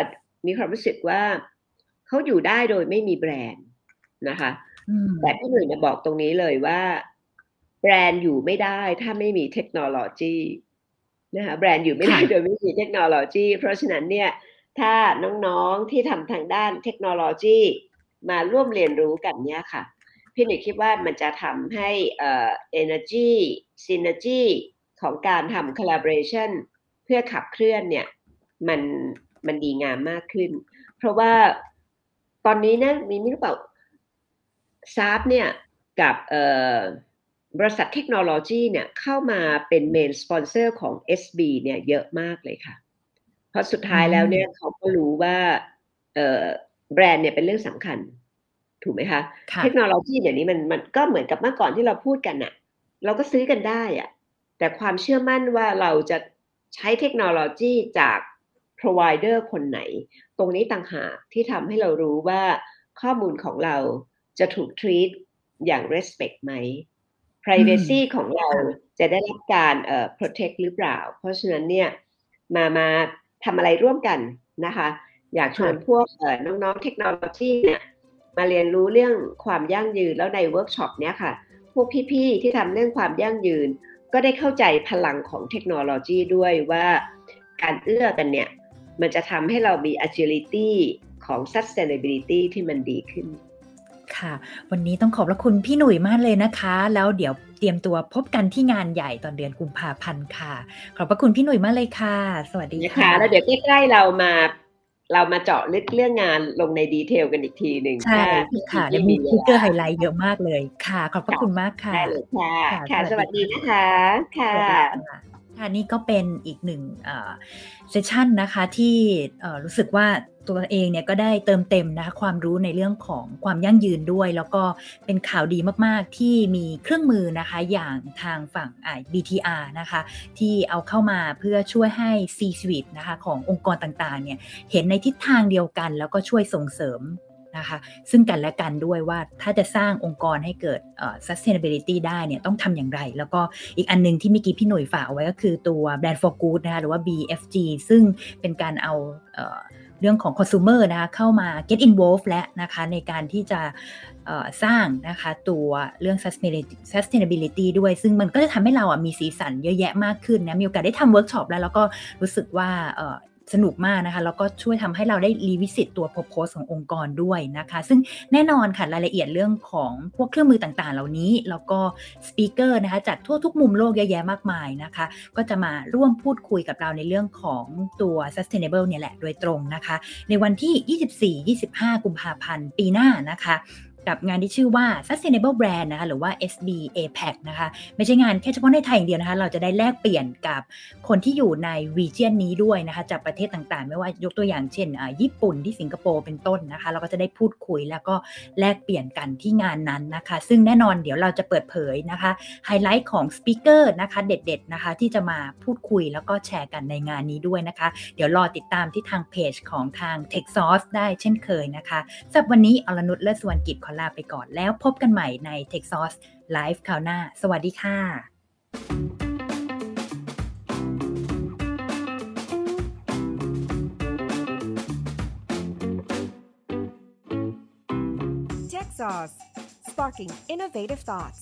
มีความรู้สึกว่าเขาอยู่ได้โดยไม่มีแบรนด์นะคะ แต่พี่หนุ่ยจะบอกตรงนี้เลยว่า แบรนด์อยู่ไม่ได้ถ้าไม่มีเทคโนโลยีนะคะแบรนด์อยู่ไม่ได้โดยไม่มีเทคโนโลยี เพราะฉะนั้นเนี่ยถ้าน้องๆที่ทำทางด้านเทคโนโลยี มาร่วมเรียนรู้กันเนี่ยค่ะ พี่หนิคิดว่ามันจะทำให้เอ่อ energy synergy ของการทำ collaboration เพื่อขับเคลื่อนเนี่ยมันมันดีงามมากขึ้น เพราะว่าตอนนี้นะมีไม่รู้เปล่าซาบเนี่ยกับเอ่อ บริษัทเทคโนโลยีเนี่ยเข้ามาเป็น main sponsor ของ SB เนี่ยเยอะมากเลยค่ะ เพราะสุดท้ายแล้วเนี่ยเขาก็รู้ว่าเอ่อแบรนด์เนี่ยเป็นเรื่องสำคัญ ถูกไหมคะ เทคโนโลยีเดี๋ยวนี้มันมันก็เหมือนกับเมื่อก่อนที่เราพูดกันอะเราก็ซื้อกันได้อะแต่ความเชื่อมั่นว่าเราจะใช้เทคโนโลยีจาก provider คนไหน ตรงนี้ต่างหากที่ทำให้เรารู้ว่าข้อมูลของเราจะถูก treat อย่าง respect ไหม privacy ของเราจะได้รับการเอ่อ protect หรือเปล่า เพราะฉะนั้นเนี่ยมามาทำอะไรร่วมกันนะคะ อยากชวนพวกน้องๆเทคโนโลยีเนี่ยมาเรียนรู้เรื่องความยั่งยืนแล้วในเวิร์กช็อปเนี้ยค่ะ พวกพี่ๆที่ทำเรื่องความยั่งยืน ก็ได้เข้าใจพลังของเทคโนโลยีด้วยว่าการเอื้อกันเนี่ย มันจะทำให้เรามี agility ของ sustainability ที่มันดีขึ้น ค่ะ วันนี้ต้องขอบพระคุณพี่หนุ่ยมากเลยนะคะ แล้วเดี๋ยวเตรียมตัวพบกันที่งานใหญ่ตอนเดือนกุมภาพันธ์ค่ะ ขอบพระคุณพี่หนุ่ยมากเลยค่ะ สวัสดีค่ะ แล้วเดี๋ยวใกล้ๆเรามาเรามาเจาะลึกเรื่องงานลงใน detail กันอีกทีหนึ่งใช่ค่ะมี speakerไฮไลท์เยอะมากเลยค่ะ ขอบพระคุณมากค่ะได้เลยค่ะค่ะ สวัสดีนะคะค่ะค่ะนี่ก็เป็นอีกหนึ่งเซสชันนะคะที่รู้สึกว่า ตัวเองเนี่ยก็ได้เติมเต็มนะคะความรู้ในเรื่องของความยั่งยืนด้วย แล้วก็เป็นข่าวดีมากๆที่มีเครื่องมือนะคะอย่างทางฝั่ง BTR นะคะที่เอาเข้ามาเพื่อช่วยให้ C-suite นะคะขององค์กรต่างๆเนี่ยเห็นในทิศทางเดียวกัน แล้วก็ช่วยส่งเสริมนะคะซึ่งกันและกันด้วยว่าถ้าจะสร้างองค์กรให้เกิด sustainability ได้เนี่ยต้องทำอย่างไร แล้วก็อีกอันนึงที่เมื่อกี้พี่หนุ่ยฝากเอาไว้ก็คือตัว brand for good นะคะหรือว่า BFG ซึ่งเป็นการเอา เรื่องของ consumer นะคะเข้ามา get involved และนะคะในการที่จะสร้างนะคะตัวเรื่อง sustainability ด้วย ซึ่งมันก็จะทำให้เราอะมีสีสันเยอะแยะมากขึ้นนะมีโอกาสได้ทำเวิร์กช็อปแล้ว แล้วก็รู้สึกว่า สนุกมากนะคะ แล้วก็ช่วยทำให้เราได้ revisit ตัว purpose ขององค์กรด้วยนะคะ ซึ่งแน่นอนค่ะรายละเอียดเรื่องของพวกเครื่องมือต่างๆ เหล่านี้ แล้วก็สปีกเกอร์นะคะจากทั่วทุกมุมโลกเยอะแยะมากมายนะคะ ก็จะมาร่วมพูดคุยกับเราในเรื่องของตัว sustainable เนี่ยแหละโดยตรงนะคะ ในวันที่ 24-25 กุมภาพันธ์ปีหน้านะคะ กับงานที่ชื่อว่า Sustainable Brand นะคะหรือว่า SB APAC นะคะไม่ใช่งานแค่เฉพาะในไทยอย่างเดียวนะคะ เราจะได้แลกเปลี่ยนกับคนที่อยู่ในวีเจียนนี้ด้วยนะคะจากประเทศต่างๆ ไม่ว่ายกตัวอย่างเช่นญี่ปุ่นที่สิงคโปร์เป็นต้นนะคะ เราก็จะได้พูดคุยแล้วก็แลกเปลี่ยนกันที่งานนั้นนะคะ ซึ่งแน่นอนเดี๋ยวเราจะเปิดเผยนะคะไฮไลท์ของ speaker นะคะเด็ดๆนะคะที่จะมาพูดคุยแล้วก็แชร์กันในงานนี้ด้วยนะคะ เดี๋ยวรอติดตามที่ทางเพจของทาง t e c h s o u r c e ได้เช่นเคยนะคะสำหรับวันนี้อรนุชเลิศสวรรณกิจขอลาไปก่อน แล้วพบกันใหม่ใน t e x h s o u r c e Live คราวหน้า สวัสดีค่ะ Tech Sauce, sparking innovative thoughts.